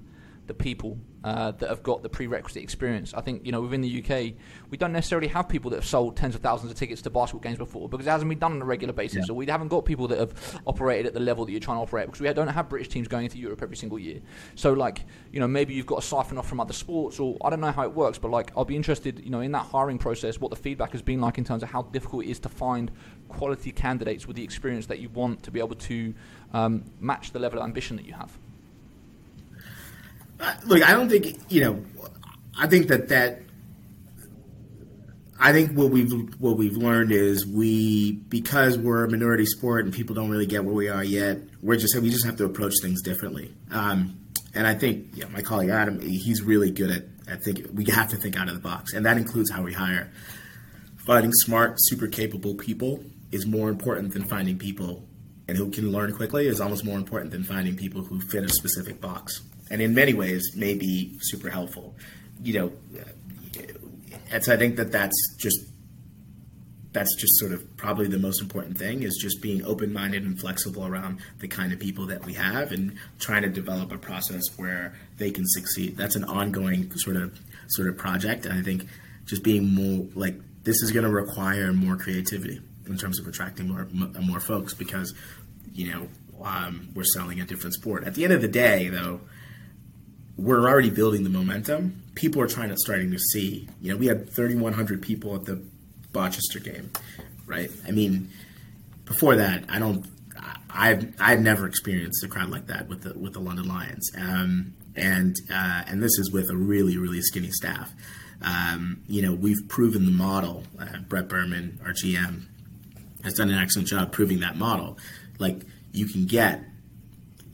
the people uh, that have got the prerequisite experience. I think you know within the UK, we don't necessarily have people that have sold tens of thousands of tickets to basketball games before because it hasn't been done on a regular basis. Yeah. So we haven't got people that have operated at the level that you're trying to operate because we don't have British teams going into Europe every single year. So like you know maybe you've got to siphon off from other sports or I don't know how it works, but like I'll be interested you know in that hiring process what the feedback has been like in terms of how difficult it is to find quality candidates with the experience that you want to be able to um, match the level of ambition that you have
look, I don't think you know. I think that that. I think what we've what we've learned is we because we're a minority sport and people don't really get where we are yet. We're just we just have to approach things differently. Um, and I think yeah, my colleague Adam, he's really good at at thinking. We have to think out of the box, and that includes how we hire. Finding smart, super capable people is more important than finding people and who can learn quickly is almost more important than finding people who fit a specific box. And in many ways may be super helpful. You know, uh, and so I think that that's just that's just sort of probably the most important thing is just being open-minded and flexible around the kind of people that we have and trying to develop a process where they can succeed. That's an ongoing sort of sort of project. And i think just being more like this is going to require more creativity in terms of attracting more more folks because you know um, we're selling a different sport at the end of the day though we're already building the momentum. People are trying to starting to see. You know, we had 3,100 people at the Rochester game, right? I mean, before that, I don't. I've I've never experienced a crowd like that with the with the London Lions, um, and uh, and this is with a really really skinny staff. Um, you know, we've proven the model. Uh, Brett Berman, our GM, has done an excellent job proving that model. Like you can get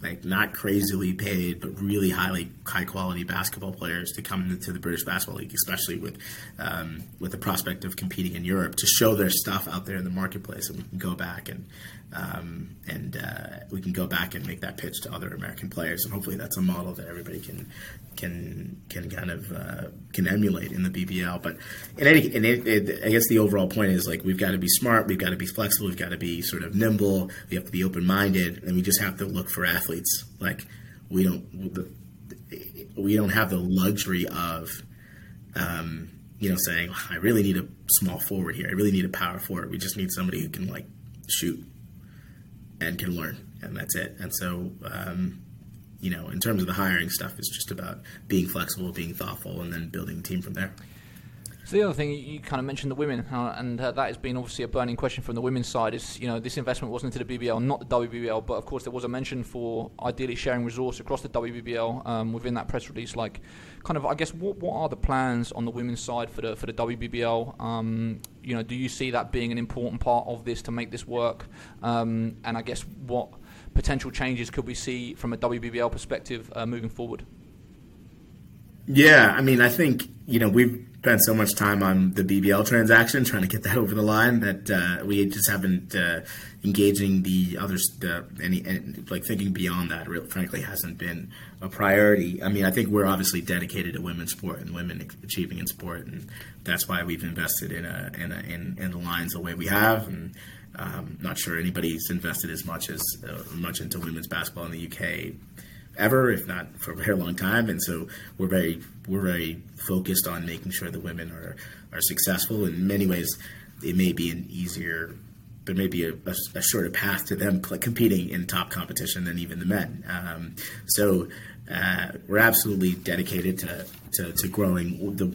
like not crazily paid, but really highly high quality basketball players to come into the British Basketball League, especially with um, with the prospect of competing in Europe to show their stuff out there in the marketplace, and we can go back and um, and uh, we can go back and make that pitch to other American players, and hopefully that's a model that everybody can can can kind of uh, can emulate in the BBL. But in any, in it, it, I guess the overall point is like we've got to be smart, we've got to be flexible, we've got to be sort of nimble, we have to be open minded, and we just have to look for athletes. Like we don't we don't have the luxury of. Um, you know, saying I really need a small forward here. I really need a power forward. We just need somebody who can like shoot and can learn, and that's it. And so, um, you know, in terms of the hiring stuff, it's just about being flexible, being thoughtful, and then building the team from there.
So the other thing you kind of mentioned the women, uh, and uh, that has been obviously a burning question from the women's side. Is you know this investment wasn't into the BBL, not the WBBL, but of course there was a mention for ideally sharing resource across the WBBL um, within that press release. Like, kind of, I guess, what what are the plans on the women's side for the for the WBBL? Um, you know, do you see that being an important part of this to make this work? Um, and I guess what potential changes could we see from a WBBL perspective uh, moving forward?
Yeah, I mean, I think you know we've spent so much time on the BBL transaction, trying to get that over the line, that uh, we just haven't uh, engaging the others. Uh, any, any, like thinking beyond that, really, frankly, hasn't been a priority. I mean, I think we're obviously dedicated to women's sport and women achieving in sport, and that's why we've invested in a, in, a, in, in the Lions the way we have. And um, not sure anybody's invested as much as uh, much into women's basketball in the UK ever, if not for a very long time. And so we're very we're very focused on making sure the women are are successful. In many ways, it may be an easier there may be a, a, a shorter path to them competing in top competition than even the men. Um, so uh, we're absolutely dedicated to, to, to growing the,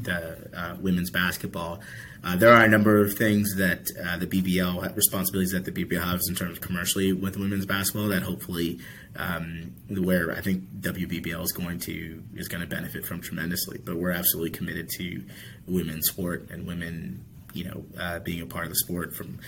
the uh, women's basketball. Uh, there are a number of things that uh, the BBL responsibilities that the BBL has in terms of commercially with women's basketball that hopefully um, where I think WBBL is going to is going to benefit from tremendously. But we're absolutely committed to women's sport and women, you know, uh, being a part of the sport from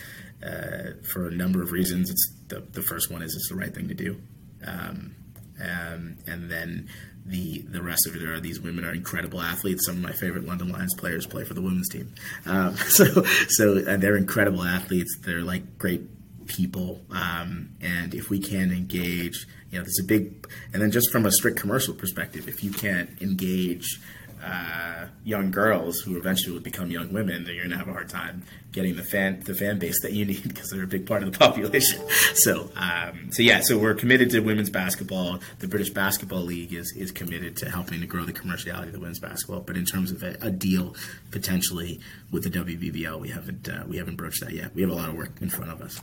uh, for a number of reasons. It's the the first one is it's the right thing to do. Um, um, and then the the rest of it are these women are incredible athletes. Some of my favorite London Lions players play for the women's team. Um, so so they're incredible athletes. They're like great people. Um, and if we can engage, you know, there's a big. And then just from a strict commercial perspective, if you can't engage uh, young girls who eventually would become young women, then you're gonna have a hard time getting the fan the fan base that you need because they're a big part of the population. So um, so yeah, so we're committed to women's basketball. The British Basketball League is is committed to helping to grow the commerciality of the women's basketball. But in terms of a, a deal potentially with the WBBL, we haven't uh, we haven't broached that yet. We have a lot of work in front of us.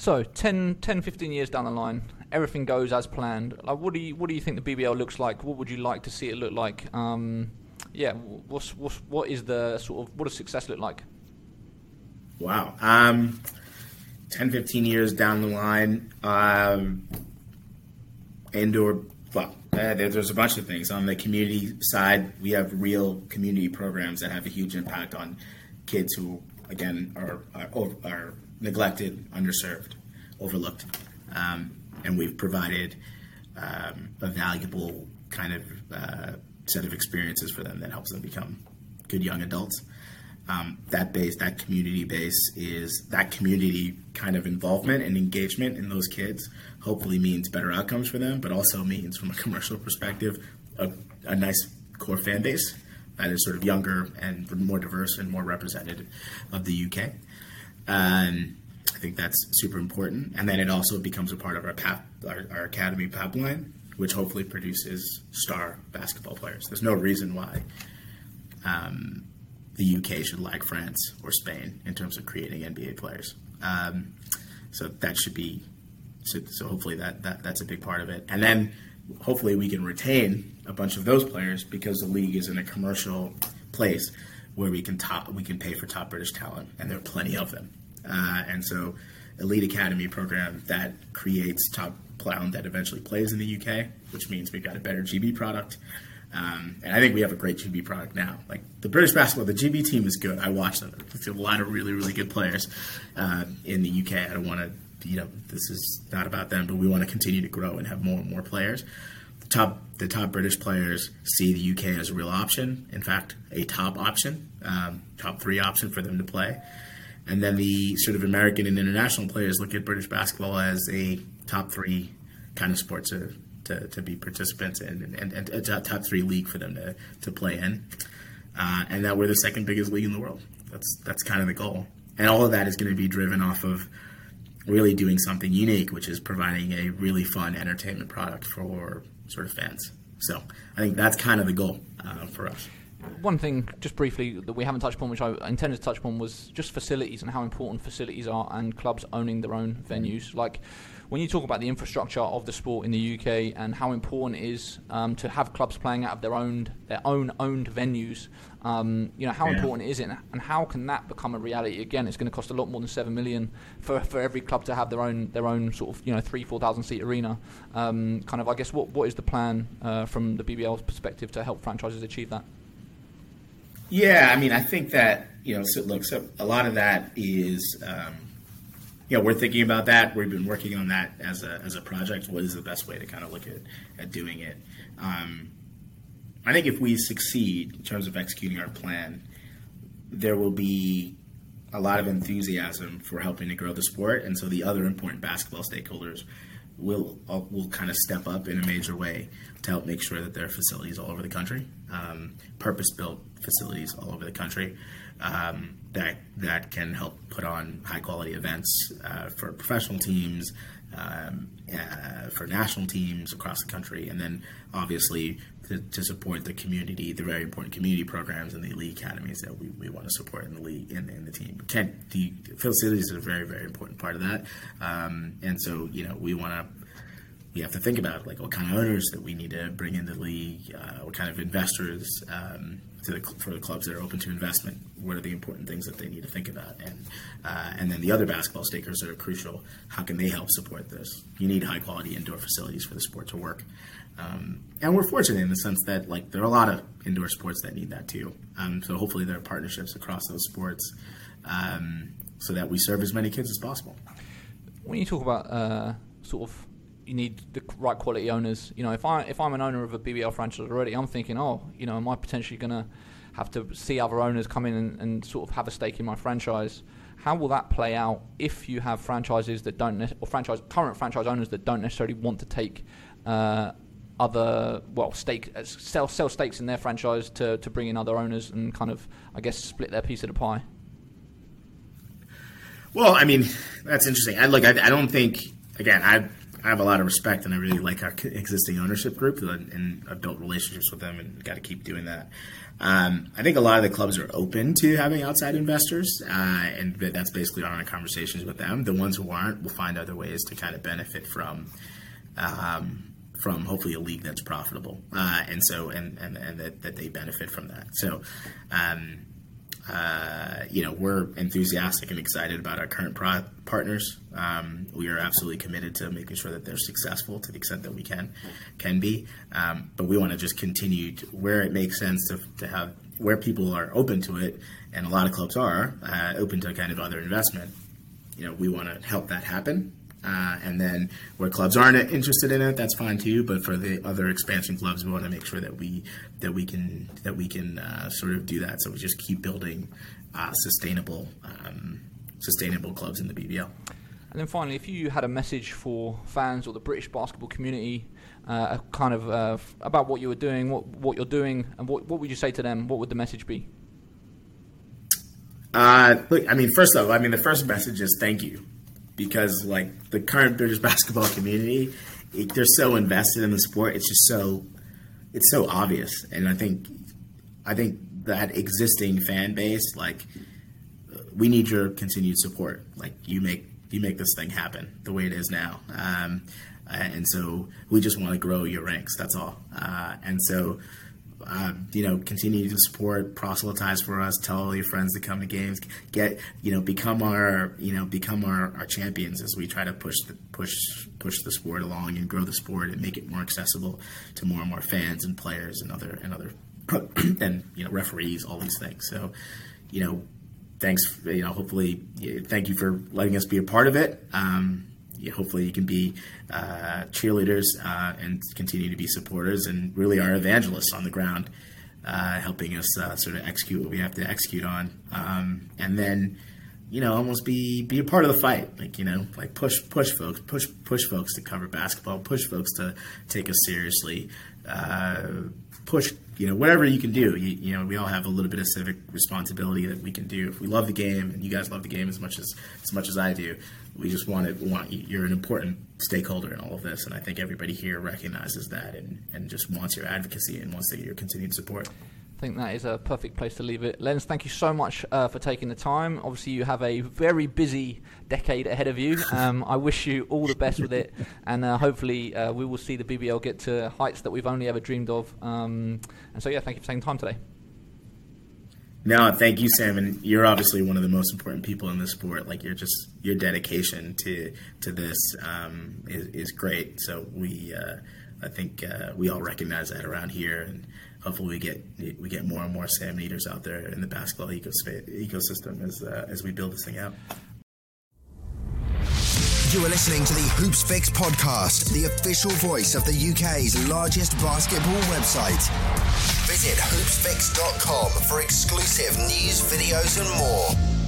So 10, 10, 15 years down the line, everything goes as planned. Like, what do you what do you think the BBL looks like? What would you like to see it look like? Um, yeah, what's, what's what is the sort of what does success look like?
Wow. Um, 10, 15 years down the line, um, indoor, well, uh, there's a bunch of things. On the community side, we have real community programs that have a huge impact on kids who, again, are, are, are neglected, underserved, overlooked. Um, and we've provided um, a valuable kind of uh, set of experiences for them that helps them become good young adults. Um, that base, that community base, is that community kind of involvement and engagement in those kids. Hopefully, means better outcomes for them, but also means, from a commercial perspective, a, a nice core fan base that is sort of younger and more diverse and more representative of the UK. Um, I think that's super important, and then it also becomes a part of our our, our academy pipeline which hopefully produces star basketball players. There's no reason why um, the UK should lag France or Spain in terms of creating NBA players. Um, so that should be so, so hopefully that, that that's a big part of it. And then hopefully we can retain a bunch of those players because the league is in a commercial place where we can top we can pay for top British talent, and there are plenty of them. Uh, and so, elite academy program that creates top Clown that eventually plays in the UK, which means we've got a better GB product. Um, and I think we have a great GB product now. Like the British basketball, the GB team is good. I watch them. There's a lot of really, really good players uh, in the UK. I don't want to, you know, this is not about them, but we want to continue to grow and have more and more players. The top, the top British players see the UK as a real option. In fact, a top option, um, top three option for them to play. And then the sort of American and international players look at British basketball as a top three kind of sport to, to, to be participants in and, and, and, a top three league for them to, to play in. Uh, and that we're the second biggest league in the world. That's that's kind of the goal. And all of that is going to be driven off of really doing something unique, which is providing a really fun entertainment product for sort of fans. So I think that's kind of the goal uh, for us.
One thing, just briefly, that we haven't touched upon, which I intended to touch upon, was just facilities and how important facilities are and clubs owning their own venues. Like, when you talk about the infrastructure of the sport in the UK and how important it is um, to have clubs playing out of their own their own owned venues, um, you know how yeah. important is it, and how can that become a reality? Again, it's going to cost a lot more than seven million for, for every club to have their own their own sort of you know three four thousand seat arena. Um, kind of, I guess, what what is the plan uh, from the BBL's perspective to help franchises achieve that?
Yeah, I mean, I think that you know, so look, so a lot of that is. Um, you know, we're thinking about that. We've been working on that as a, as a project. What is the best way to kind of look at, at doing it? Um, I think if we succeed in terms of executing our plan, there will be a lot of enthusiasm for helping to grow the sport, and so the other important basketball stakeholders will uh, will kind of step up in a major way to help make sure that there are facilities all over the country, um, purpose built facilities all over the country um, that that can help put on high quality events uh, for professional teams, um, uh, for national teams across the country, and then obviously to, to, support the community, the very important community programs and the elite academies that we, we want to support in the league in, in the team. Can, the facilities are a very very important part of that, um, and so you know we want to we have to think about like what kind of owners that we need to bring into the league, uh, what kind of investors um, to the, for the clubs that are open to investment. What are the important things that they need to think about, and uh, and then the other basketball stakers that are crucial. How can they help support this? You need high quality indoor facilities for the sport to work, um, and we're fortunate in the sense that like there are a lot of indoor sports that need that too. Um, so hopefully there are partnerships across those sports, um, so that we serve as many kids as possible.
When you talk about uh, sort of you need the right quality owners. You know, if I if I'm an owner of a BBL franchise already, I'm thinking, oh, you know, am I potentially going to have to see other owners come in and, and, sort of have a stake in my franchise? How will that play out if you have franchises that don't ne- or franchise current franchise owners that don't necessarily want to take uh, other well stake uh, sell sell stakes in their franchise to to bring in other owners and kind of I guess split their piece of the pie?
Well, I mean, that's interesting. I look. I, I don't think again. I I have a lot of respect and I really like our existing ownership group and I've built relationships with them and got to keep doing that. Um, I think a lot of the clubs are open to having outside investors, uh, and that's basically our conversations with them. The ones who aren't will find other ways to kind of benefit from. Um, from hopefully a league that's profitable, uh, and so and and, and that, that they benefit from that. So, um, uh, you know, we're enthusiastic and excited about our current pro- partners. Um, we are absolutely committed to making sure that they're successful to the extent that we can can be. Um, but we want to just continue to, where it makes sense to, to have where people are open to it, and a lot of clubs are uh, open to kind of other investment. You know, we want to help that happen uh, and then where clubs aren't interested in it, that's fine too. But for the other expansion clubs, we want to make sure that we that we can that we can uh, sort of do that. So we just keep building uh, sustainable um, sustainable clubs in the BBL.
And then finally, if you had a message for fans or the British basketball community, uh, kind of uh, about what you were doing, what what you're doing, and what what would you say to them? What would the message be?
Uh, look, I mean, first off, I mean, the first message is thank you because like the current British basketball community, it, they're so invested in the sport. It's just so it's so obvious, and I think I think that existing fan base, like we need your continued support. Like you make you make this thing happen the way it is now. Um, and so we just want to grow your ranks. That's all. Uh, and so uh, you know, continue to support, proselytize for us, tell all your friends to come to games, get, you know, become our, you know, become our, our champions as we try to push the push push the sport along and grow the sport and make it more accessible to more and more fans and players and other and other and you know referees, all these things. So, you know, thanks. You know, hopefully, thank you for letting us be a part of it. Um, hopefully you can be uh, cheerleaders uh, and continue to be supporters and really are evangelists on the ground, uh, helping us uh, sort of execute what we have to execute on, um, and then you know almost be be a part of the fight, like you know like push push folks push push folks to cover basketball, push folks to take us seriously, uh, push you know whatever you can do. You, you, know we all have a little bit of civic responsibility that we can do if we love the game and you guys love the game as much as as much as I do we just want to want you're an important stakeholder in all of this, and I think everybody here recognizes that and, and just wants your advocacy and wants to your continued support.
I think that is a perfect place to leave it. Lenz, thank you so much uh, for taking the time. Obviously, you have a very busy decade ahead of you. Um, I wish you all the best with it, and uh, hopefully, uh, we will see the BBL get to heights that we've only ever dreamed of. Um, and so, yeah, thank you for taking time today.
No, thank you, Sam. And you're obviously one of the most important people in the sport. Like you're just your dedication to to this um, is, is, great. So we, uh, I think uh, we all recognize that around here, and hopefully we get we get more and more Sam Neters out there in the basketball ecosystem as uh, as we build this thing out.
You are listening to the Hoopsfix podcast, the official voice of the UK's largest basketball website. Visit hoopsfix.com for exclusive news, videos, and more.